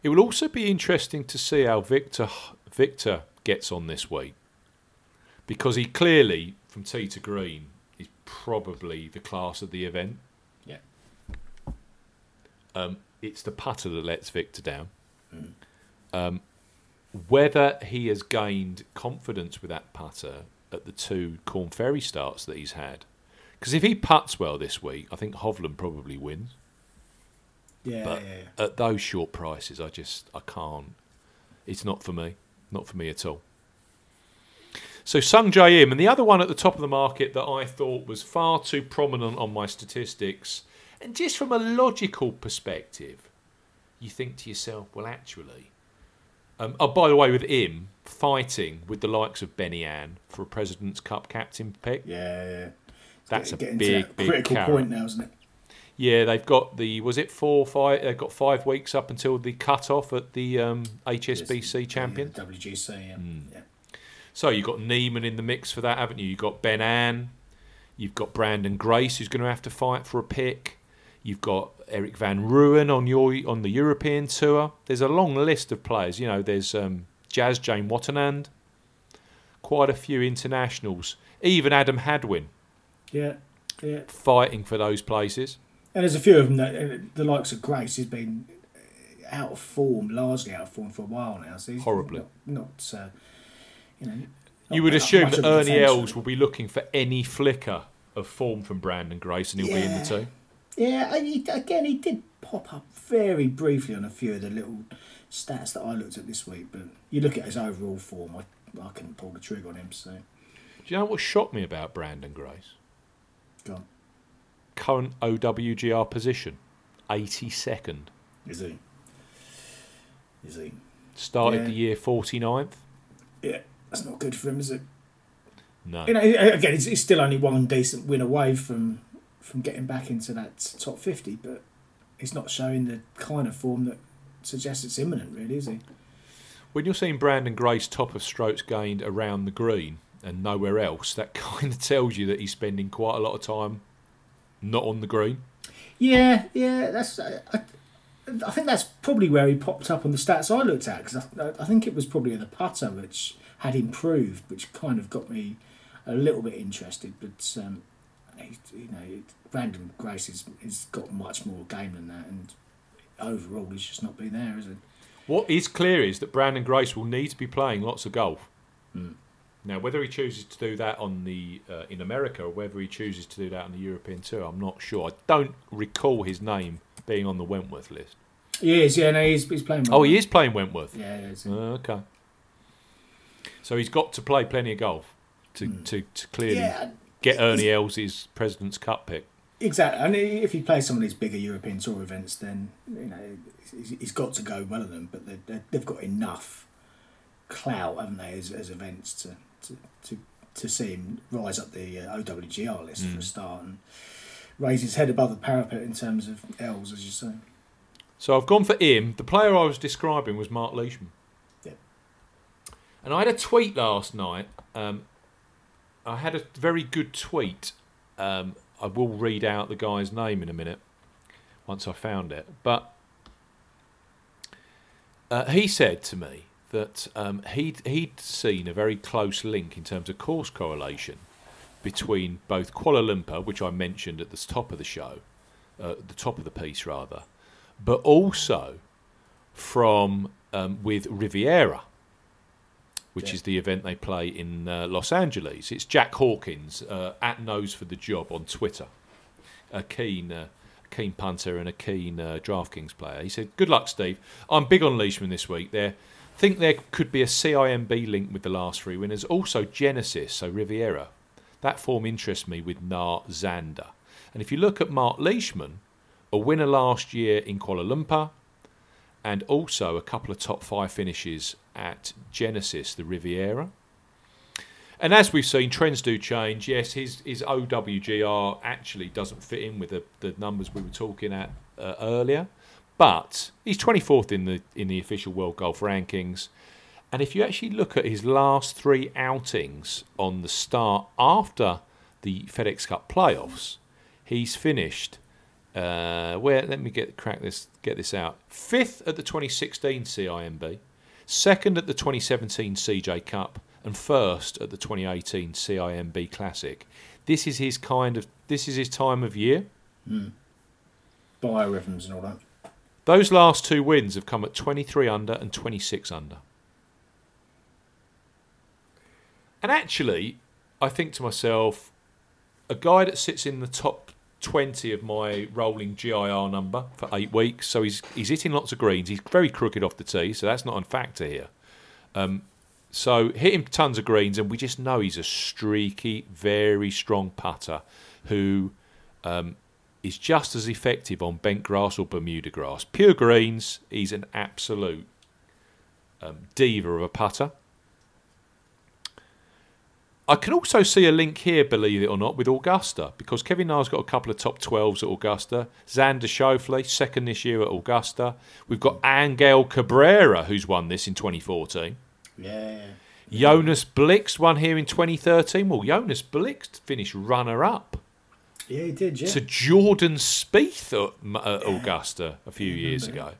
It will also be interesting to see how Viktor Viktor gets on this week because he clearly, from tee to green, is probably the class of the event. Yeah. Um, it's the putter that lets Viktor down. Mm. Um, whether he has gained confidence with that putter at the two Korn Ferry starts that he's had, because if he puts well this week, I think Hovland probably wins. Yeah, But yeah, yeah. at those short prices, I just I can't. It's not for me. Not for me at all. So Sung Jae Im, and the other one at the top of the market that I thought was far too prominent on my statistics, and just from a logical perspective, you think to yourself, well, actually, um, oh, by the way, with him fighting with the likes of Benny Ann for a President's Cup captain pick, Yeah, yeah. that's a Getting big, that big critical carrot. point now, isn't it? Yeah, they've got the was it four five? They've got five weeks up until the cut off at the um, HSBC champion. Yeah, WGC, yeah. Mm. yeah. So you've got Niemann in the mix for that, haven't you? You've got Ben An, you've got Branden Grace who's going to have to fight for a pick. You've got Erik van Rooyen on your on the European tour. There's a long list of players. You know, there's um, Jazz Janewattananond, quite a few internationals. Even Adam Hadwin Yeah, yeah. fighting for those places. And there's a few of them that uh, the likes of Grace has been out of form, largely out of form for a while now. So he's Horribly. not, not uh, you know. not- You would assume that Ernie Els will be looking for any flicker of form from Branden Grace, and he'll be in the Yeah. Yeah, and he, again, he did pop up very briefly on a few of the little stats that I looked at this week. But you look at his overall form, I, I couldn't pull the trigger on him. So Do you know what shocked me about Branden Grace? Go on. Current OWGR position, 82nd. Is he? Is he? Started Yeah. the year 49th. Yeah, that's not good for him, is it? No. You know, again, he's, he's still only one decent win away from from getting back into that top fifty, but he's not showing the kind of form that suggests it's imminent, really, is he? When you're seeing Branden Grace top of strokes gained around the green and nowhere else, that (laughs) kind of tells you that he's spending quite a lot of time not on the green. Yeah, yeah, that's. I, I, I think that's probably where he popped up on the stats I looked at because I, I think it was probably the putter which had improved, which kind of got me a little bit interested. But um, he, you know, Branden Grace has, has got much more game than that, and overall he's just not been there, is it? What is clear is that Branden Grace will need to be playing lots of golf. Now, whether he chooses to do that on the uh, in America or whether he chooses to do that on the European tour, I'm not sure. I don't recall his name being on the Wentworth list. He is, yeah, no, he's, he's playing. Oh, he is playing Wentworth. Yeah, he is. Uh, okay. So he's got to play plenty of golf to, to, to clearly yeah, get Ernie Els's President's Cup pick. Exactly, and if he plays some of these bigger European Tour events, then you know he's- got to go well of them. But they- they- they've got enough clout, haven't they, as, as events to, to to to see him rise up the uh, OWGR list for a start and raise his head above the parapet in terms of Els, as you say. So I've gone for him. The player I was describing was Mark Leishman. Yeah. And I had a tweet last night. Um, I had a very good tweet. Um, I will read out the guy's name in a minute once I found it. But uh, he said to me that um, he'd, he'd seen a very close link in terms of course correlation between both Kuala Lumpur, which I mentioned at the top of the show, uh, the top of the piece rather, but also from um, with Riviera, which Yeah. is the event they play in uh, Los Angeles. It's Jack Hawkins uh, at Nose for the Job on Twitter, a keen. Uh, Keen punter and a keen uh, DraftKings player. He said, "Good luck, Steve. I'm big on Leishman this week. There, think there could be a CIMB link with the last three winners. Also Genesis, so Riviera. That form interests me with Na Xander. And if you look at Mark Leishman, a winner last year in Kuala Lumpur, and also a couple of top five finishes at Genesis, the Riviera. And as we've seen, trends do change. Yes, his his OWGR actually doesn't fit in with the, the numbers we were talking at uh, earlier, but he's 24th in the in the official World Golf Rankings. And if you actually look at his last three outings on the start after the FedEx Cup playoffs, he's finished. Uh, where let me get crack this get this out. Fifth at the 2016 CIMB, second at the 2017 CJ Cup, and first at the 2018 CIMB Classic. This is his kind of this is his time of year. Biorhythms and all that. Those last two wins have come at 23 under and 26 under. And actually, I think to myself, a guy that sits in the top 20 of my rolling GIR number for eight weeks, so he's he's hitting lots of greens. He's very crooked off the tee, so that's not a factor here. Um, so hitting tons of greens, and we just know he's a streaky, very strong putter who um, is just as effective on bent grass or Bermuda grass. Pure greens, he's an absolute um, diva of a putter. I can also see a link here, believe it or not, with Augusta because Kevin Na's got a couple of top 12s at Augusta. Xander Schauffele, second this year at Augusta. We've got Angel Cabrera, who's won this in 2014. Yeah. Jonas Blixt won here in 2013. Well, Jonas Blixt finished runner up Yeah, he did, yeah. to Jordan Spieth at Augusta a few years ago.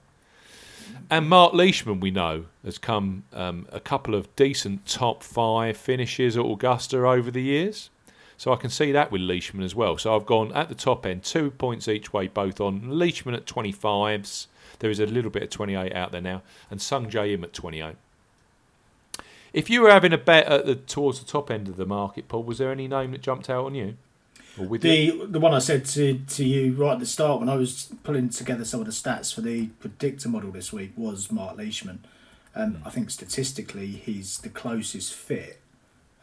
And Mark Leishman, we know, has come um, a couple of decent top five finishes at Augusta over the years. So I can see that with Leishman as well. So I've gone at the top end, two points each way, both on Leishman at 25s. There is a little bit of 28 out there now, and Sung Jae Im at 28. If you were having a bet at the towards the top end of the market, Paul, was there any name that jumped out on you? With you? The the one I said to, to you right at the start when I was pulling together some of the stats for the predictor model this week was Mark Leishman. Um, I think statistically he's the closest fit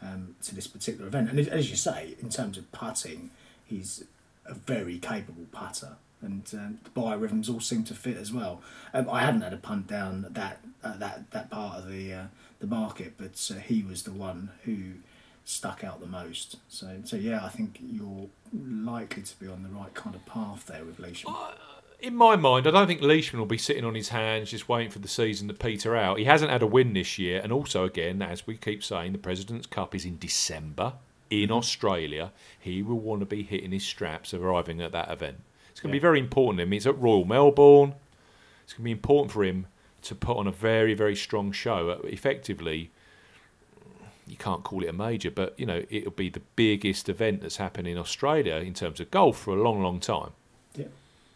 um, to this particular event. And as you say, in terms of putting, he's a very capable putter, and um, the biorhythms all seem to fit as well. Um, I hadn't had a punt down that uh, that that part of the uh, the market, but uh, he was the one who stuck out the most. So so yeah, I think you're likely to be on the right kind of path there with Leishman. in my mind, I don't think Leishman will be sitting on his hands just waiting for the season to peter out. He hasn't had a win this year, and also, again, as we keep saying, the President's Cup is in December in Australia. He will want to be hitting his straps arriving at that event. It's going to Yeah. be very important to him. He's at Royal Melbourne. It's going to be important for him to put on a very, very strong show. Uh, Effectively, you can't call it a major, but you know it'll be the biggest event that's happened in Australia in terms of golf for a long, long time. Yeah.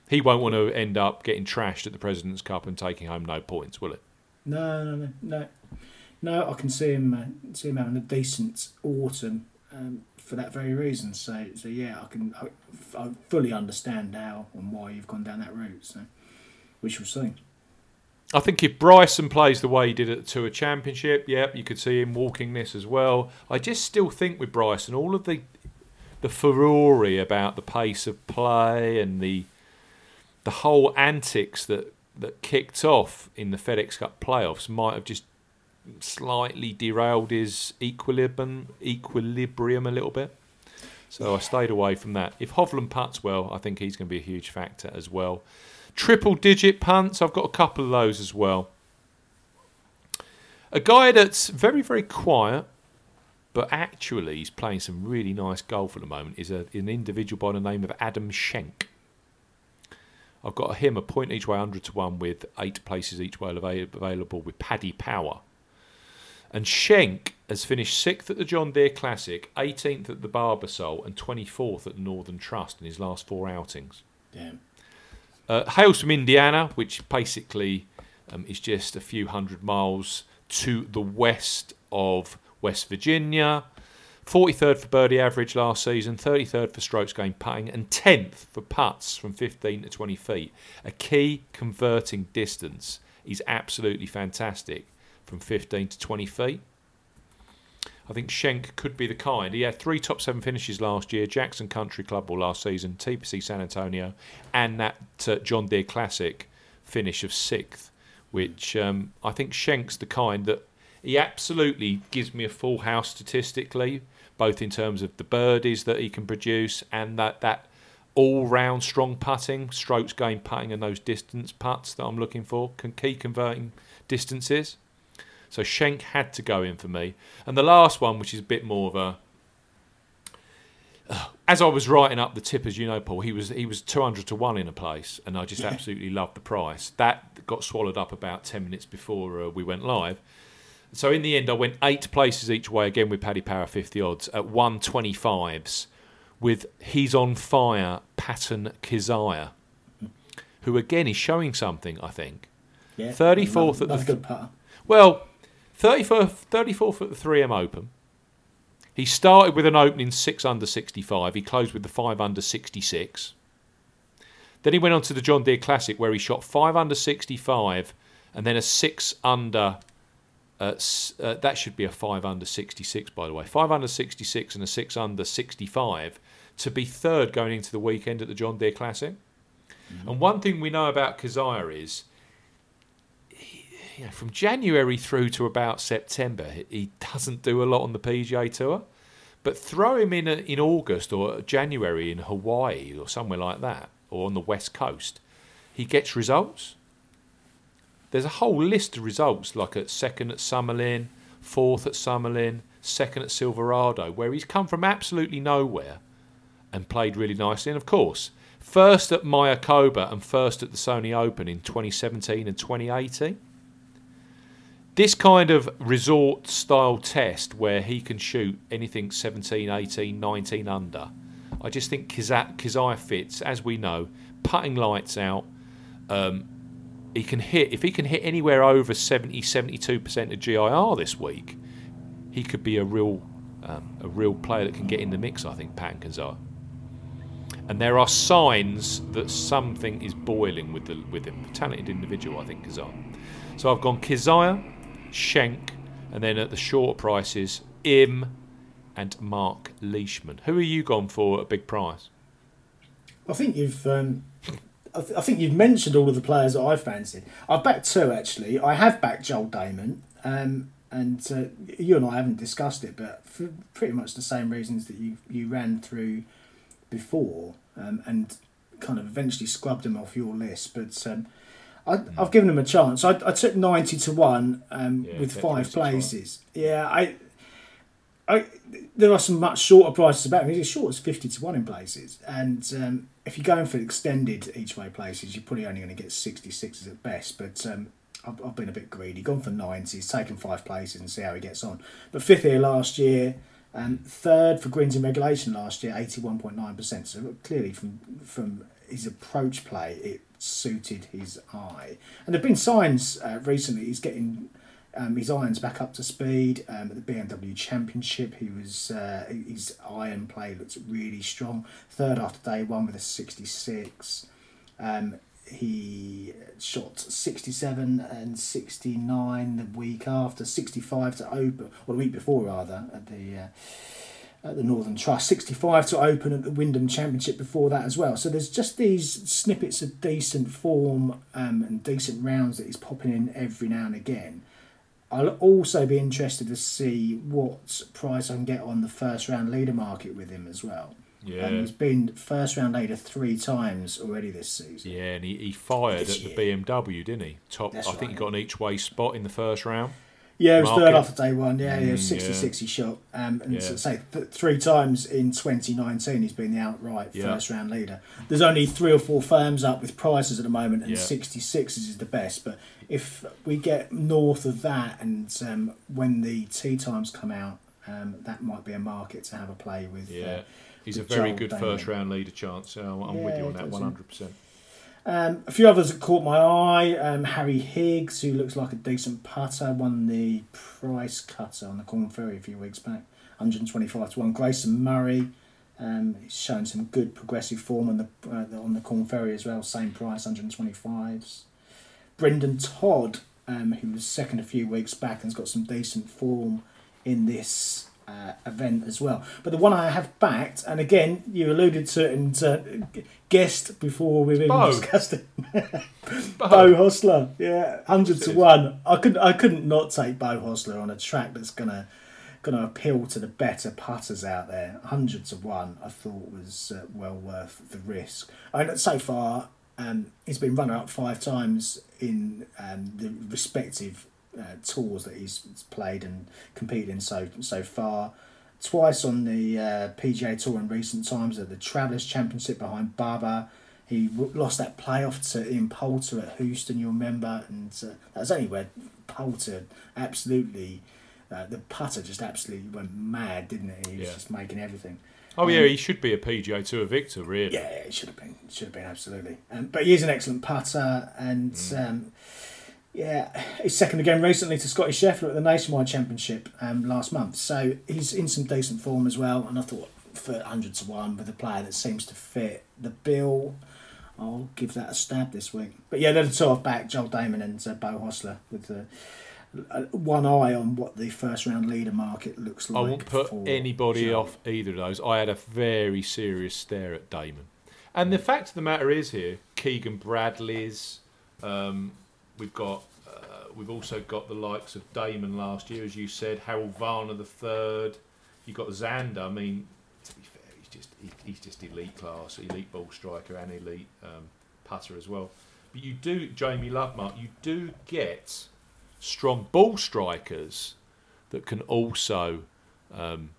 He won't want to end up getting trashed at the President's Cup and taking home no points, will it? No, no, no, no, no. I can see him uh, see him having a decent autumn um, for that very reason. So, so yeah, I can I, I fully understand how and why you've gone down that route. So, we shall see. I think if Bryson plays the way he did at the Tour Championship, yep, you could see him walking this as well. I just still think with Bryson, all of the the furore about the pace of play and the the whole antics that that kicked off in the FedEx Cup playoffs might have just slightly derailed his equilibrium equilibrium a little bit. So I stayed away from that. If Hovland puts well, I think he's going to be a huge factor as well. Triple digit punts, I've got a couple of those as well. A guy that's very, very quiet, but actually he's playing some really nice golf at the moment, is a, an individual by the name of Adam Schenk. I've got him a point each way, 100 to 1, with eight places each way available with Paddy Power. And Schenk has finished sixth at the John Deere Classic, 18th at the Barbasol, and 24th at the Northern Trust in his last four outings. Yeah, Uh, hails from Indiana, which basically um, is just a few hundred miles to the west of West Virginia. 43rd for birdie average last season, 33rd for strokes gained putting, and 10th for putts from 15 to 20 feet. A key converting distance is absolutely fantastic from 15 to 20 feet. I think Schenk could be the kind. He had three top seven finishes last year Jackson Country Club or last season, TPC San Antonio, and that uh, John Deere Classic finish of sixth, which um, I think Schenk's the kind that he absolutely gives me a full house statistically, both in terms of the birdies that he can produce and that, that all round strong putting, strokes gained putting, and those distance putts that I'm looking for, can key converting distances. So Schenk had to go in for me. And the last one, which is a bit more of a (sighs) as I was writing up the tip, as you know, Paul, he was he was two hundred to one in a place, and I just Yeah. absolutely loved the price. That got swallowed up about ten minutes before uh, we went live. So in the end, I went eight places each way again with Paddy Power fifty odds at one twenty fives, with he's on fire Patton Kizzire, who again is showing something. I think. yeah. 34th at the good putter. Well, 34th, 34th at the 3M Open. He started with an opening 6 under 65. He closed with the 5 under 66. Then he went on to the John Deere Classic where he shot 5 under 65 and then a 6 under. Uh, uh, that should be a 5 under 66, by the way. 5 under 66 and a 6 under 65 to be third going into the weekend at the John Deere Classic. And one thing we know about Kizzire is you know, from January through to about September, he- doesn't do a lot on the PGA Tour. But throw him in in August or January in Hawaii or somewhere like that, or on the west coast, he gets results. There's a whole list of results, like at second at Summerlin, fourth at Summerlin, second at Silverado, where he's come from absolutely nowhere and played really nicely. And of course, first at Mayakoba and first at the Sony Open in 2017 and 2018 this kind of resort style test where he can shoot anything 17, 18, 19 under, I just think Kizzire fits, as we know, putting lights out. Um, he can hit, if he can hit anywhere over 70, 72% of GIR this week, he could be a real, um, a real player that can get in the mix, I think, Pat Kizzire. And there are signs that something is boiling with, the, with him. Talented individual, I think, Kizzire. So I've gone Kizzire, Schenk, and then at the shorter prices, Im and Mark Leishman. Who are you gone for at a big price? I think you've. Um, I, th- I think you've mentioned all of the players that I've fancied. I've backed two actually. I have backed Joel Dahmen, um, and uh, you and I haven't discussed it, but for pretty much the same reasons that you you ran through before, um, and kind of eventually scrubbed him off your list. But um, I, I've given him a chance. I, I took ninety to one um, Yeah, with five 20 to places. Yeah, I. I, there are some much shorter prices about him. He's as short as fifty to one in places, and um, if you're going for extended each way places, you're probably only going to get sixty sixes at best. But um, I've, I've been a bit greedy, gone for ninety. He's taken five places and see how he gets on. But fifth here last year, And third for greens in regulation last year, eighty one point nine percent. So clearly from from his approach play, it suited his eye. And there've been signs uh, recently. He's getting um, his irons back up to speed um, at the BMW Championship. He was uh, his iron play looks really strong. Third after day one with a sixty six. Um, he shot 67 and 69 the week after 65 to open or the week before rather at the uh, at the Northern Trust 65 to open at the Wyndham Championship before that as well so there's just these snippets of decent form um, and decent rounds that he's popping in every now and again I'll also be interested to see what price I can get on the first round leader market with him as well Yeah. and he's been first round leader three times already this season Yeah, and he, he fired This at the BMW, didn't he? Top. That's I think he got an each way spot in the first round. Yeah, it was third market. after day one. Yeah, yeah, Mm, 66 he shot. Um, and Yeah. so, say th- three times in 2019 he's been the outright Yeah. first round leader. There's only three or four firms up with prices at the moment, and Yeah. 66 is the best. But if we get north of that, and um, when the tea times come out, um, that might be a market to have a play with. Yeah. Uh, He's a very Joel good Dahmen. first round leader chance. So I'm with you on that 100%. Um, a few others that caught my eye. Um, Harry Higgs, who looks like a decent putter, won the price cutter on the Korn Ferry a few weeks back, 125 to one. Grayson Murray, um, he's shown some good progressive form on the uh, on the Korn Ferry as well. Same price, 125s. Brendon Todd, um, who was second a few weeks back and's got some decent form in this uh, event as well. But the one I have backed, and again, you alluded to it and uh, guessed before we've even Beau. discussed it. Beau. Beau Hossler, yeah, hundred to one. I couldn't, I couldn't not take Beau Hossler on a track that's gonna, gonna appeal to the better putters out there. Hundred to one, I thought was uh, well worth the risk. And so far, um, he's been runner up five times in um, the respective uh, tours that he's played and competed in so so far. Twice on the uh, PGA Tour in recent times at the Travellers Championship behind Bubba. He w- lost that playoff to Ian Poulter at Houston, you remember, and uh, that was only where Poulter absolutely, uh, the putter just absolutely went mad, didn't it? He was Yeah. just making everything. Oh, yeah, Um, he should be a PGA Tour victor, really. Yeah, it should have been. Should have been absolutely. Um, but he is an excellent putter, and Mm. um, yeah, he's second again recently to Scottie Scheffler at the Nationwide Championship um, last month. So he's in some decent form as well. And I thought for hundred to one with a player that seems to fit the bill, I'll give that a stab this week. But yeah, they're the two I've backed: Joel Dahmen and uh, Beau Hossler with uh, uh, one eye on what the first round leader market looks like. I won't put anybody Joel. off either of those. I had a very serious stare at Dahmen. And the fact of the matter is here, Keegan Bradley's, um, we've got, uh, we've also got the likes of Dahmen last year, as you said, Harold Varner the third. You've got Xander. I mean, to be fair, he's just he, he's just elite class, elite ball striker and elite um, putter as well. But you do, Jamie Lovemark, you do get strong ball strikers that can also um,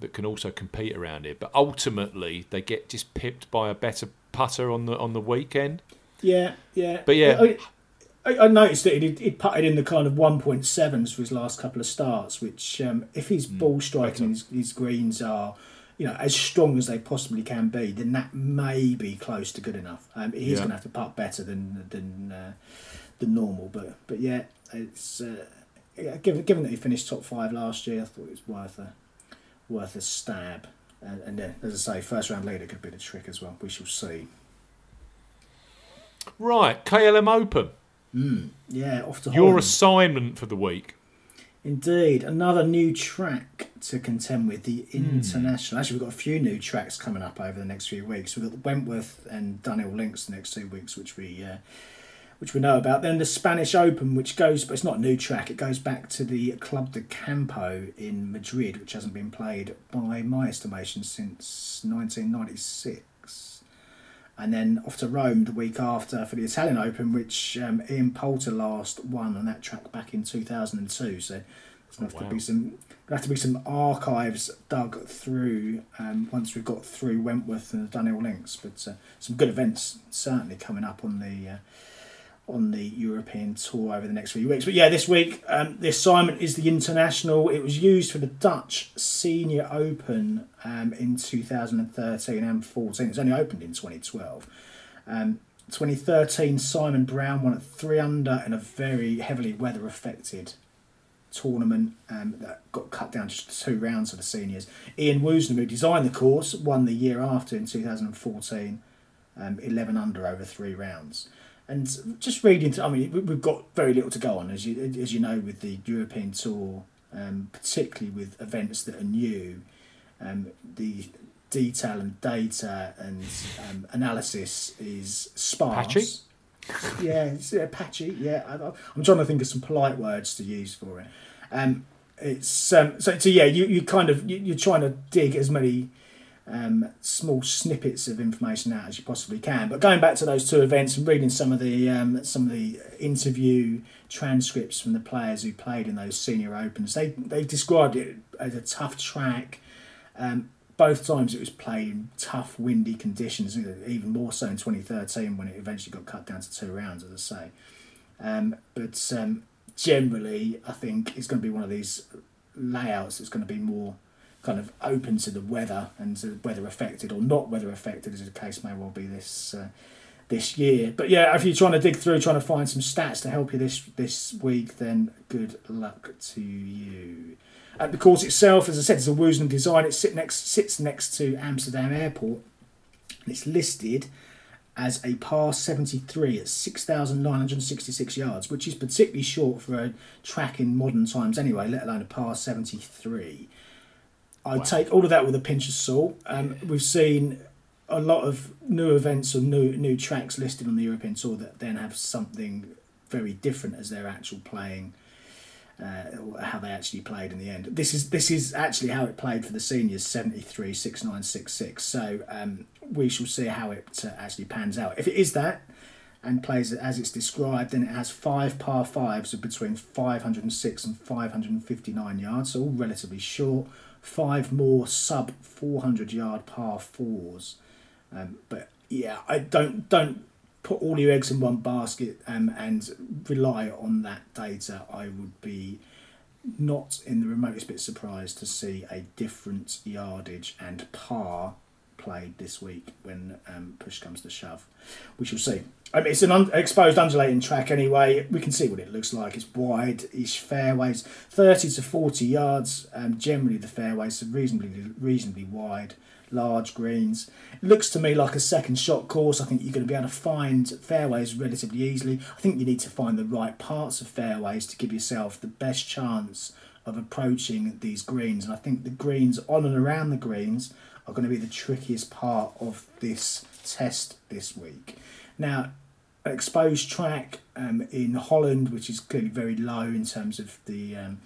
that can also compete around here. But ultimately, they get just pipped by a better putter on the on the weekend. Yeah, yeah. But yeah. I, I, I noticed that he'd, he'd putted in the kind of 1.7s for his last couple of starts, which, um, if his Mm, ball striking and his, his greens are, you know, as strong as they possibly can be, then that may be close to good enough. Um, he's Yeah. going to have to putt better than than uh, than normal, but but yeah, it's uh, given given that he finished top five last year, I thought it was worth a worth a stab. And, and then, as I say, first round leader could be the trick as well. We shall see. Right, KLM Open. Mm, yeah, off to Your Holland. assignment for the week. Indeed, another new track to contend with the international. Actually, we've got a few new tracks coming up over the next few weeks. We've got Wentworth and Dunhill Links the next two weeks, which we uh, which we know about. Then the Spanish Open, which goes, but it's not a new track. It goes back to the Club de Campo in Madrid, which hasn't been played by my estimation since 1996. And then off to Rome the week after for the Italian Open, which um, Ian Poulter last won on that track back in 2002. So there's going to have wow. to be some there have to be some archives dug through um, once we've got through Wentworth and the Dunhill Links. But uh, some good events certainly coming up on the uh, on the European tour over the next few weeks. But yeah, this week um, the assignment is the international. It was used for the Dutch Senior Open um, in 2013 and 14. It's only opened in 2012. Um, 2013, Simon Brown won at three under in a very heavily weather affected tournament um, that got cut down to two rounds for the seniors. Ian Woosnam, who designed the course, won the year after in 2014, um, 11 under over three rounds. And just reading, I mean, we- we've got very little to go on, as you as you know, with the European Tour, um, particularly with events that are new. Um, the detail and data and um, analysis is sparse. Patchy? Yeah, it's yeah, patchy. Yeah, I, I'm trying to think of some polite words to use for it. Um, it's um, so, so yeah. You, you kind of you, you're trying to dig as many um, small snippets of information out as you possibly can. But going back to those two events and reading some of the um, some of the interview transcripts from the players who played in those senior opens, they they described it as a tough track. Um, both times it was played in tough, windy conditions. Even more so in 2013 when it eventually got cut down to two rounds, as I say. Um, but um, generally, I think it's going to be one of these layouts that's going to be more kind of open to the weather and to weather affected or not weather affected, as the case may well be this uh, this year. But yeah, if you're trying to dig through, trying to find some stats to help you this this week, then good luck to you. At the course itself, as I said, is a Woosnam design. It sit next sits next to Amsterdam Airport, and it's listed as a par 73 at 6,966 yards, which is particularly short for a track in modern times anyway, let alone a par 73. I'd Wow. take all of that with a pinch of salt. Um, we've seen a lot of new events or new new tracks listed on the European Tour that then have something very different as their actual playing, uh, or how they actually played in the end. This is this is actually how it played for the seniors 73 6966. So um, we shall see how it uh, actually pans out. If it is that and plays it as it's described, then it has five par fives of between 506 and 559 yards, so all relatively short. Five more sub 400 yard par fours. Um, but yeah, I don't don't put all your eggs in one basket um, and rely on that data. I would be not in the remotest bit surprised to see a different yardage and par played this week when um, push comes to shove. We shall see. I mean, it's an un- exposed undulating track anyway. We can see what it looks like. It's wide-ish fairways, 30 to 40 yards. Um, generally, the fairways are reasonably reasonably wide, large greens. It looks to me like a second shot course. I think you're going to be able to find fairways relatively easily. I think you need to find the right parts of fairways to give yourself the best chance of approaching these greens. And I think the greens on and around the greens are going to be the trickiest part of this test this week. Now, exposed track um, in Holland, which is clearly very low in terms of the um,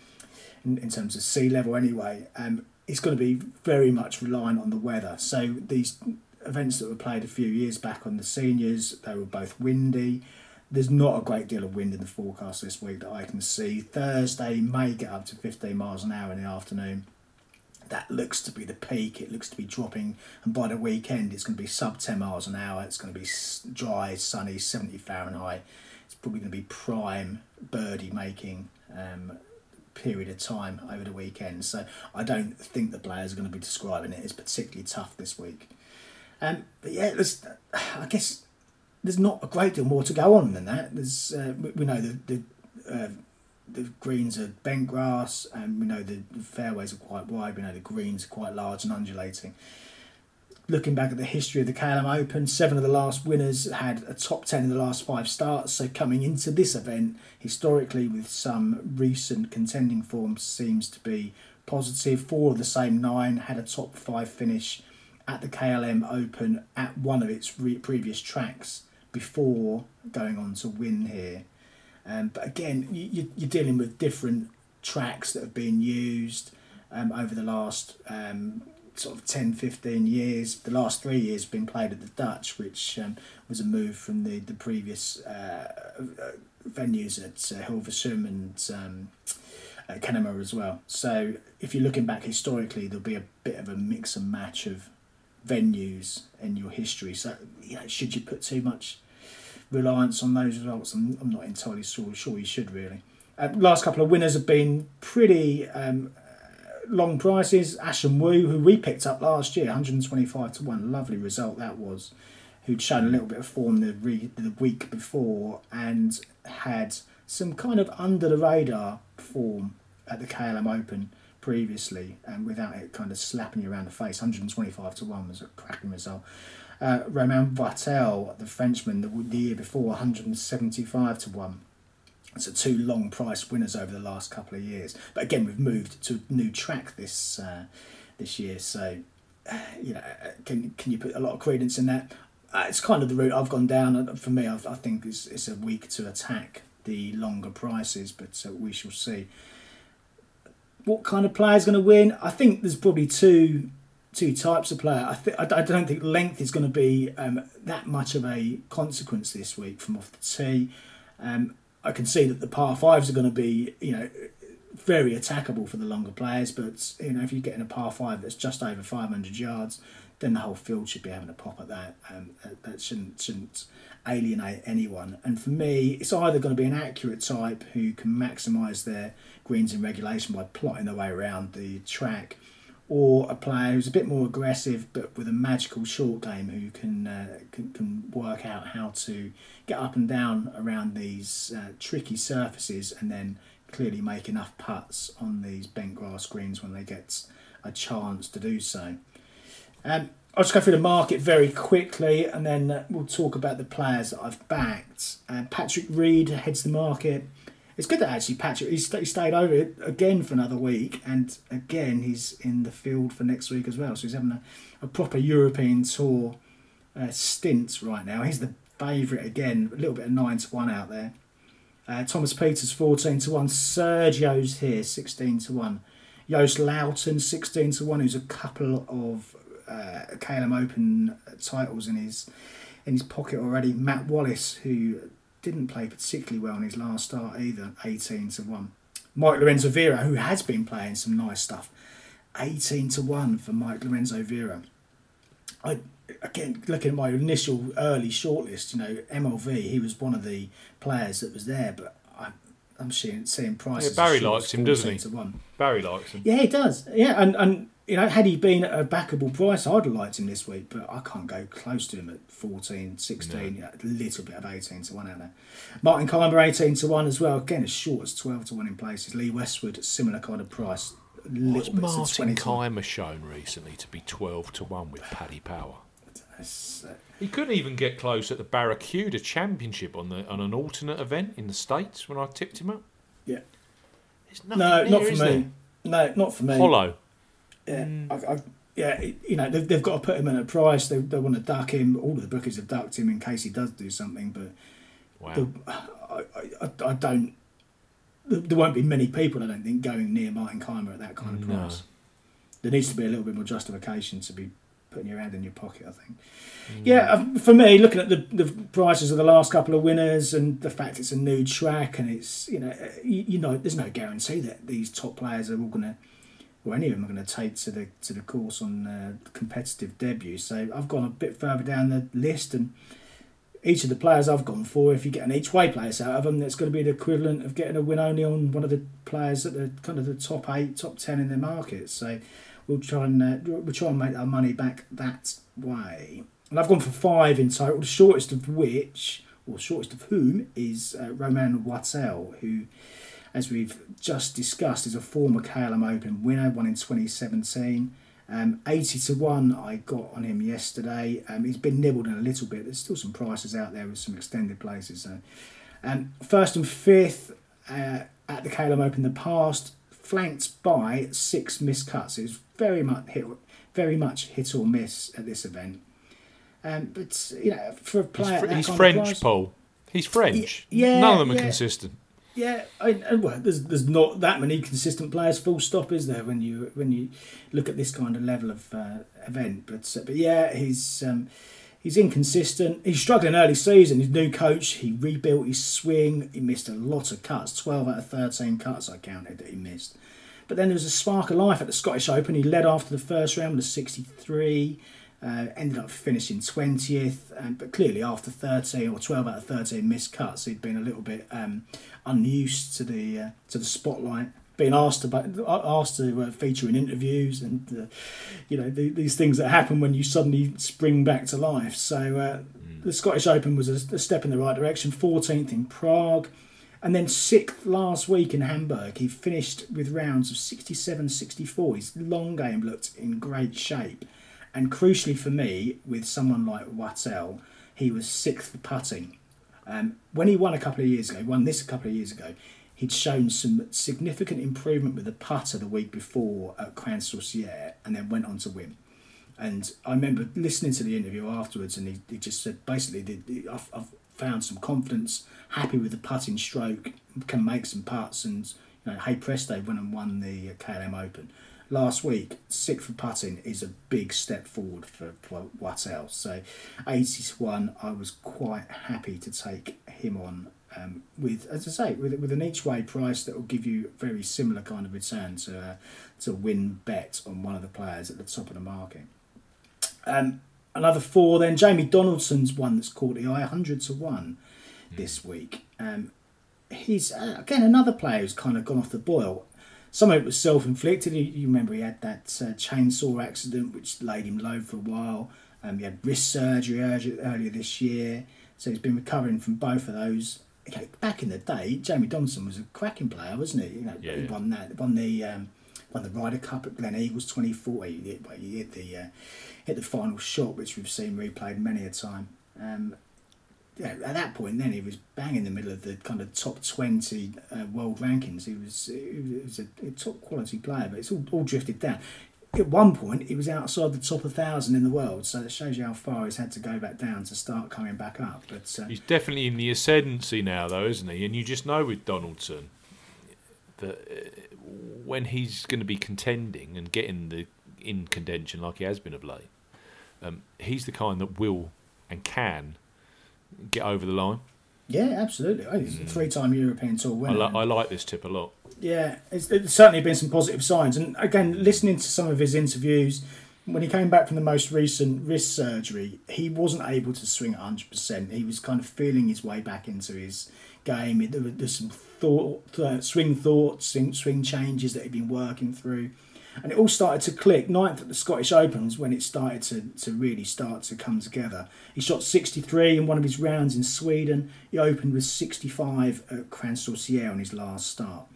in, in terms of sea level anyway, um, it's going to be very much reliant on the weather. So these events that were played a few years back on the seniors, they were both windy. There's not a great deal of wind in the forecast this week that I can see. Thursday may get up to 15 miles an hour in the afternoon that looks to be the peak. It looks to be dropping, and by the weekend, it's going to be sub 10 miles an hour. It's going to be dry, sunny, 70 Fahrenheit. It's probably going to be prime birdie making um, period of time over the weekend. So I don't think the players are going to be describing it as particularly tough this week. Um, but yeah, there's, (sighs) I guess there's not a great deal more to go on than that. There's uh, we, know the the, uh, the greens are bent grass, and we know the, fairways are quite wide. We know the greens are quite large and undulating. looking back at the history of the KLM Open, seven of the last winners had a top 10 in the last five starts. So, coming into this event, historically, with some recent contending form, seems to be positive. Four of the same nine had a top five finish at the KLM Open at one of its re- previous tracks before going on to win here. Um, but again, you, you're dealing with different tracks that have been used um, over the last um, sort of 10, 15 years. The last three years have been played at the Dutch, which um, was a move from the, the previous uh, uh venues at uh, Hilversum and um, Kennemer as well. So if you're looking back historically, there'll be a bit of a mix and match of venues in your history. So should you put too much reliance on those results? I'm, I'm not entirely sure. Sure, you should really. Uh, last couple of winners have been pretty um, long prices. Ashun Wu, who we picked up last year, 125 to one, lovely result that was. Who'd shown a little bit of form the re- the week before and had some kind of under the radar form at the KLM Open previously, and without it kind of slapping you around the face. 125 to 1 was a cracking result. Uh, Romain Wattel, the Frenchman, the, the year before, 175 to 1. So two long price winners over the last couple of years. But again, we've moved to a new track this uh, this year. So, you know, can can you put a lot of credence in that? Uh, it's kind of the route I've gone down. For me, I've, i think it's, it's a week to attack the longer prices, but uh, we shall see. What kind of player is going to win? I think there's probably two two types of player. I, th- I don't think length is going to be um, that much of a consequence this week from off the tee. Um, I can see that the par fives are going to be, you know, very attackable for the longer players. But you know, if you're getting a par five that's just over 500 yards, then the whole field should be having a pop at that. Um, that shouldn't shouldn't alienate anyone. And for me, it's either going to be an accurate type who can maximise their greens in regulation by plotting their way around the track, or a player who's a bit more aggressive but with a magical short game who can uh, can, can, work out how to get up and down around these uh, tricky surfaces and then clearly make enough putts on these bent grass greens when they get a chance to do so. Um, I'll just go through the market very quickly and then we'll talk about the players that I've backed. Uh, Patrick Reed heads the market it's good that actually Patrick he, st- he stayed over again for another week, and again he's in the field for next week as well. So he's having a, a proper European tour uh, stint right now. He's the favourite again, a little bit of nine to one out there. Uh, Thomas Pieters fourteen to one. Sergio's here sixteen to one. Joost Luiten sixteen to one. Who's a couple of uh, KLM Open titles in his in his pocket already. Matt Wallace, who didn't play particularly well in his last start either, 18 to 1. Mike Lorenzo Vera, who has been playing some nice stuff, 18 to 1 for Mike Lorenzo Vera. I again looking at my initial early shortlist, you know, MLV, he was one of the players that was there, but I, I'm seeing seeing prices. Yeah, Barry likes him, doesn't he? To one. Barry likes him. Yeah, he does. Yeah, and and you know, had he been at a backable price, I'd have liked him this week, but I can't go close to him at 14, 16, no. a little bit of 18 to 1 out there. Martin Kaymer, 18 to 1 as well. Again, as short as 12 to 1 in places. Lee Westwood, at similar kind of price. What's Martin Kaymer shown recently to be 12 to 1 with Paddy Power? Uh, he couldn't even get close at the Barracuda Championship on the on an alternate event in the States when I tipped him up. Yeah. no, there, not for me. There? No, not for me. Hollow yeah, mm. I, I, yeah, you know they've, they've got to put him in a price. They, they want to duck him. All of the bookies have ducked him in case he does do something. But wow. the, I, I, I, don't. There won't be many people, I don't think, going near Martin Kaymer at that kind of price. There needs to be a little bit more justification to be putting your hand in your pocket. I think. Mm. Yeah, um, for me, looking at the, the prices of the last couple of winners and the fact it's a new track and it's you know you, you know there's no guarantee that these top players are all going to or any of them are going to take to the to the course on uh, competitive debut. So I've gone a bit further down the list, and each of the players I've gone for, if you get an each way place out of them, that's going to be the equivalent of getting a win only on one of the players at the kind of the top eight, top ten in their market. So we'll try and uh, we'll try and make our money back that way. And I've gone for five in total, the shortest of which, or shortest of whom, is uh, Romain Vartel, who as we've just discussed, is a former KLM Open winner, won in 2017. Um, 80 to 1 I got on him yesterday. Um, he's been nibbled in a little bit. There's still some prices out there with some extended places. So. Um, first and fifth uh, at the KLM Open in the past, flanked by six miscuts. It was very much hit, very much hit or miss at this event. Um, but you know, for a player, He's, fr- he's French, price- Paul. He's French. yeah, None of them are yeah. consistent. Yeah, I, well, there's there's not that many consistent players. Full stop, is there? When you when you look at this kind of level of uh, event, but uh, but yeah, he's um, he's inconsistent. He's struggling early season. His new coach, he rebuilt his swing. He missed a lot of cuts. Twelve out of thirteen cuts I counted that he missed. But then there was a spark of life at the Scottish Open. He led after the first round with a 63. Uh, ended up finishing 20th, um, but clearly after 13 or 12 out of 13 missed cuts, he'd been a little bit um, unused to the uh, to the spotlight. Being asked about asked to uh, feature in interviews and uh, you know the, these things that happen when you suddenly spring back to life. So uh, the Scottish Open was a, a step in the right direction. 14th in Prague, and then sixth last week in Hamburg. He finished with rounds of 67, 64. His long game looked in great shape. And crucially for me, with someone like Wattel, he was sixth for putting. Um, when he won a couple of years ago, won this a couple of years ago, he'd shown some significant improvement with the putter the week before at Crans-sur-Sierre and then went on to win. And I remember listening to the interview afterwards, and he, he just said basically, the, the, I've, I've found some confidence, happy with the putting stroke, can make some putts, and you know, hey presto, went and won the uh, KLM Open last week. Sixth for putting is a big step forward for, for Wattel. So, 80 to one, I was quite happy to take him on. Um, with, as I say, with, with an each way price that will give you a very similar kind of return to uh, to win bet on one of the players at the top of the market. Um, another four, then Jamie Donaldson's one that's caught the eye, 100 to 1 this week. Um, he's, uh, again, another player who's kind of gone off the boil. Some of it was self inflicted. You, remember he had that uh, chainsaw accident which laid him low for a while. Um, he had wrist surgery earlier, earlier this year, so he's been recovering from both of those. Okay, back in the day, Jamie Donaldson was a cracking player, wasn't he? You know, Yeah, he yeah. won that, won the um, won the Ryder Cup at Gleneagles 2040. He hit, he hit the uh, hit the final shot, which we've seen replayed many a time. Um, at that point, then he was bang in the middle of the kind of top twenty uh, world rankings. He was he was a, a top quality player, but it's all, all drifted down. At one point, he was outside the top thousand in the world, so it shows you how far he's had to go back down to start coming back up. But uh, He's definitely in the ascendancy now, though, isn't he? And you just know with Donaldson that uh, when he's going to be contending and getting the in contention like he has been of late, um, he's the kind that will and can get over the line. yeah, absolutely. Oh, he's a three-time European Tour I, winner. li- I like this tip a lot. Yeah, it's, there's certainly been some positive signs. And again, listening to some of his interviews, when he came back from the most recent wrist surgery, he wasn't able to swing 100%. He was kind of feeling his way back into his game. There were- There's some thought, uh, swing thoughts, swing, swing changes that he'd been working through. And it all started to click. Ninth at the Scottish Opens when it started to, to really start to come together. He shot 63 in one of his rounds in Sweden. He opened with 65 at Crans-sur-Sierre on his last start.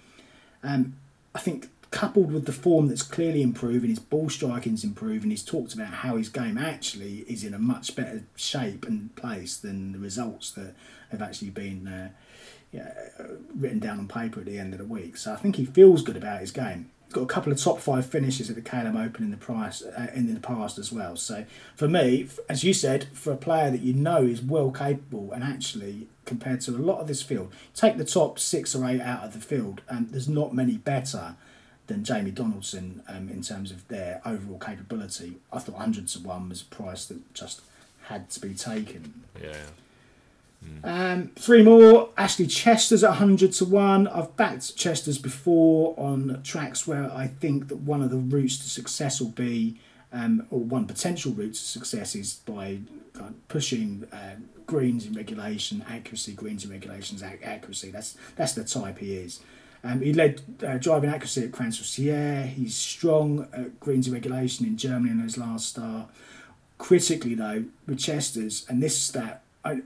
Um, I think coupled with the form that's clearly improving, his ball striking's improving. He's talked about how his game actually is in a much better shape and place than the results that have actually been uh, yeah, written down on paper at the end of the week. So I think he feels good about his game. Got a couple of top five finishes at the KLM Open in the price uh, in the past as well. So for me, as you said, for a player that you know is well capable and actually compared to a lot of this field, take the top six or eight out of the field, and there's not many better than Jamie Donaldson um, in terms of their overall capability. I thought 100 to 1 was a price that just had to be taken. Yeah. Um, three more. Ashley Chesters at 100 to 1. I've backed Chesters before on tracks where I think that one of the routes to success will be, um, or one potential route to success is by pushing uh, greens in regulation, accuracy, greens in regulations, ac- accuracy. That's that's the type he is. Um, he led uh, driving accuracy at Crans-sur-Sierre. He's strong at greens in regulation in Germany in his last start. Critically, though, with Chesters, and this stat, I,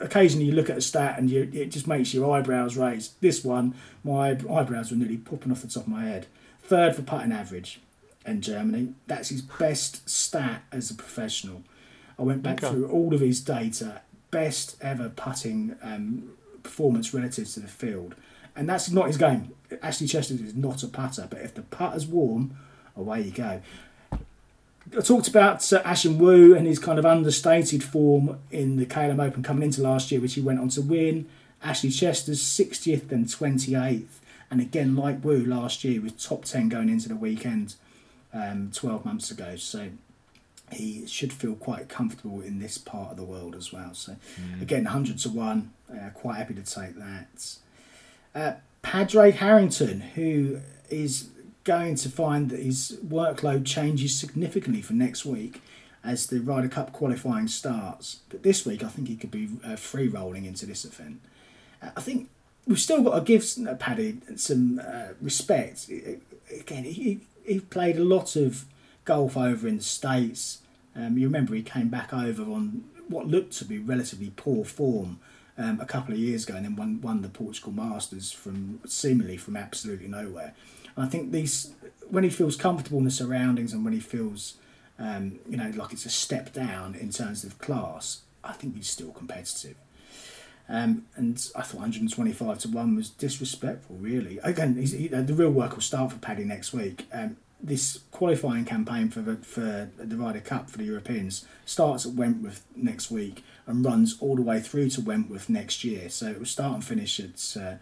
occasionally you look at a stat and you, it just makes your eyebrows raise. This one, my eyebrows were nearly popping off the top of my head. Third for putting average. in Germany. That's his best stat as a professional. I went back Okay. through all of his data, best ever putting um, performance relative to the field. And that's not his game. Ashley Chester is not a putter, but if the putter's warm, away you go. I talked about uh, Ashun Wu and his kind of understated form in the KLM Open coming into last year, which he went on to win. Ashley Chesters 60th and 28th. And again, like Wu last year, was top 10 going into the weekend um, 12 months ago. So he should feel quite comfortable in this part of the world as well. So again, 100 to 1, uh, quite happy to take that. Uh, Padraig Harrington, who is going to find that his workload changes significantly for next week as the Ryder Cup qualifying starts. But this week, I think he could be uh, free rolling into this event. Uh, I think we've still got to give uh, Paddy some uh, respect. Again, he, he played a lot of golf over in the States. Um, you remember he came back over on what looked to be relatively poor form um, a couple of years ago and then won, won the Portugal Masters from seemingly from absolutely nowhere. And I think these when he feels comfortable in the surroundings and when he feels um, you know like it's a step down in terms of class, I think he's still competitive. Um, and I thought 125 to 1 was disrespectful, really. Again, he, the real work will start for Paddy next week. Um, this qualifying campaign for the, for the Ryder Cup for the Europeans starts at Wentworth next week and runs all the way through to Wentworth next year. So it will start and finish at, uh,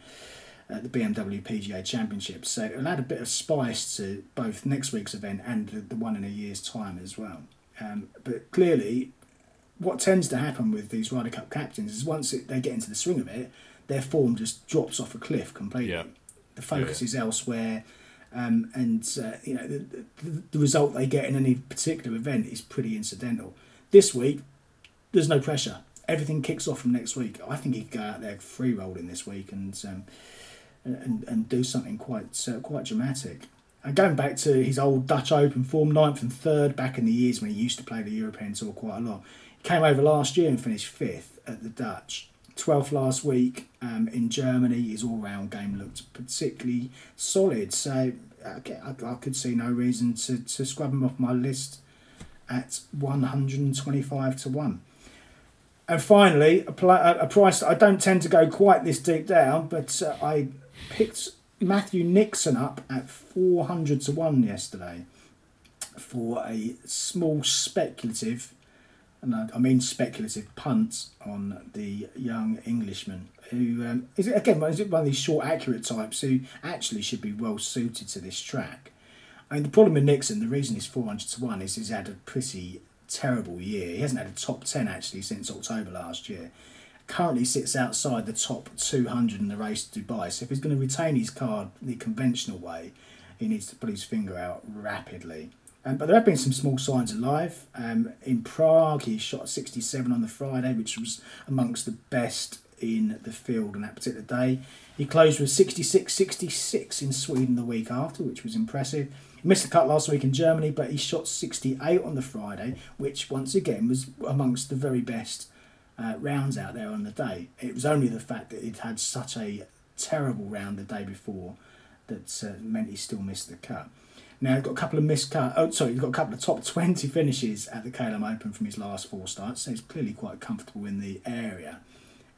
at the BMW PGA Championship. So it'll add a bit of spice to both next week's event and the, the one in a year's time as well. Um, but clearly, what tends to happen with these Ryder Cup captains is once it, they get into the swing of it, their form just drops off a cliff completely. Yeah. The focus is elsewhere, um, and uh, you know the, the, the result they get in any particular event is pretty incidental. This week, there's no pressure. Everything kicks off from next week. I think he could go out there free rolling this week and um, and and do something quite uh, quite dramatic. And going back to his old Dutch Open form, ninth and third back in the years when he used to play the European Tour quite a lot. He came over last year and finished fifth at the Dutch. 12th last week um, in Germany. His all round game looked particularly solid. So okay, I, I could see no reason to, to scrub him off my list at 125 to 1. And finally, a, pl- a price I don't tend to go quite this deep down, but uh, I picked Matthew Nixon up at 400 to 1 yesterday for a small speculative, and I mean speculative punt on the young Englishman who um, is it again is it one of these short accurate types who actually should be well suited to this track. I mean the problem with Nixon, the reason he's 400 to 1 is he's had a pretty terrible year. He hasn't had a top 10 actually since October last year. Currently sits outside the top 200 in the race to Dubai. So if he's going to retain his card the conventional way, he needs to put his finger out rapidly. Um, but there have been some small signs of life. Um, in Prague, he shot 67 on the Friday, which was amongst the best in the field on that particular day. He closed with 66 66 in Sweden the week after, which was impressive. He missed the cut last week in Germany, but he shot 68 on the Friday, which once again was amongst the very best uh, rounds out there on the day. It was only the fact that he'd had such a terrible round the day before that uh, meant he still missed the cut. Now he's got a couple of missed cut. Oh, sorry, he's got a couple of top (laughs) twenty finishes at the KLM Open from his last four starts, so he's clearly quite comfortable in the area.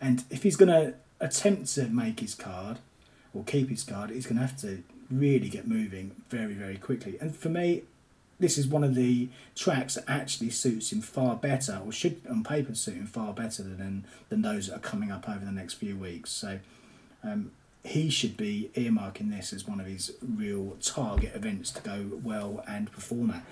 And if he's going to attempt to make his card or keep his card, he's going to have to really get moving very, very quickly. And for me, this is one of the tracks that actually suits him far better, or should on paper suit him far better than than those that are coming up over the next few weeks. So um, he should be earmarking this as one of his real target events to go well and perform at.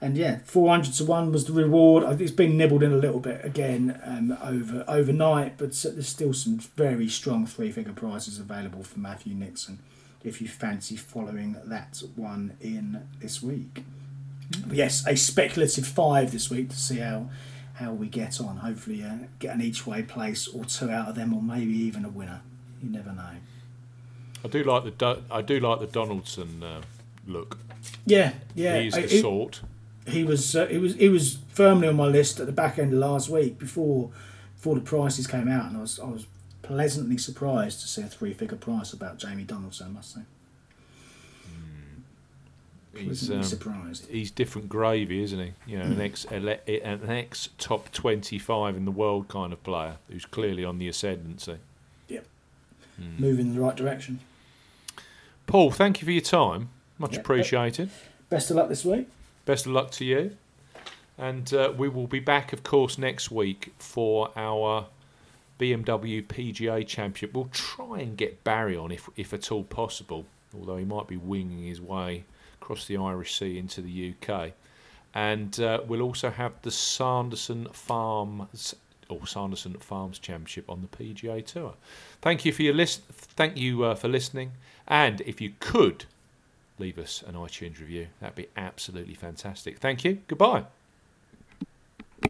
And yeah, 400 to 1 was the reward. It's been nibbled in a little bit again um, over overnight, but there's still some very strong three figure prizes available for Matthew Nixon if you fancy following that one in this week. Yes, a speculative five this week to see how how we get on. Hopefully, uh, get an each way place or two out of them, or maybe even a winner. You never know. I do like the Do- I do like the Donaldson uh, look. Yeah, yeah. He's I- the he- sort. he was uh, he was he was firmly on my list at the back end of last week before before the prices came out, and I was I was pleasantly surprised to see a three figure price about Jamie Donaldson. I must say. He's um, surprised. he's different gravy, isn't he? You know, an Mm. ex ele- an ex top twenty five in the world kind of player who's clearly on the ascendancy. Yep. Mm. Moving in the right direction. Paul, thank you for your time. Much Yeah. appreciated. Best of luck this week. Best of luck to you. And uh, we will be back, of course, next week for our BMW PGA Championship. We'll try and get Barry on if, if at all possible, although he might be winging his way across the Irish Sea into the UK. And uh, we'll also have the Sanderson Farms or Sanderson Farms Championship on the PGA Tour. Thank you for your list. Thank you uh, for listening. And if you could leave us an iTunes review, that'd be absolutely fantastic. Thank you. Goodbye.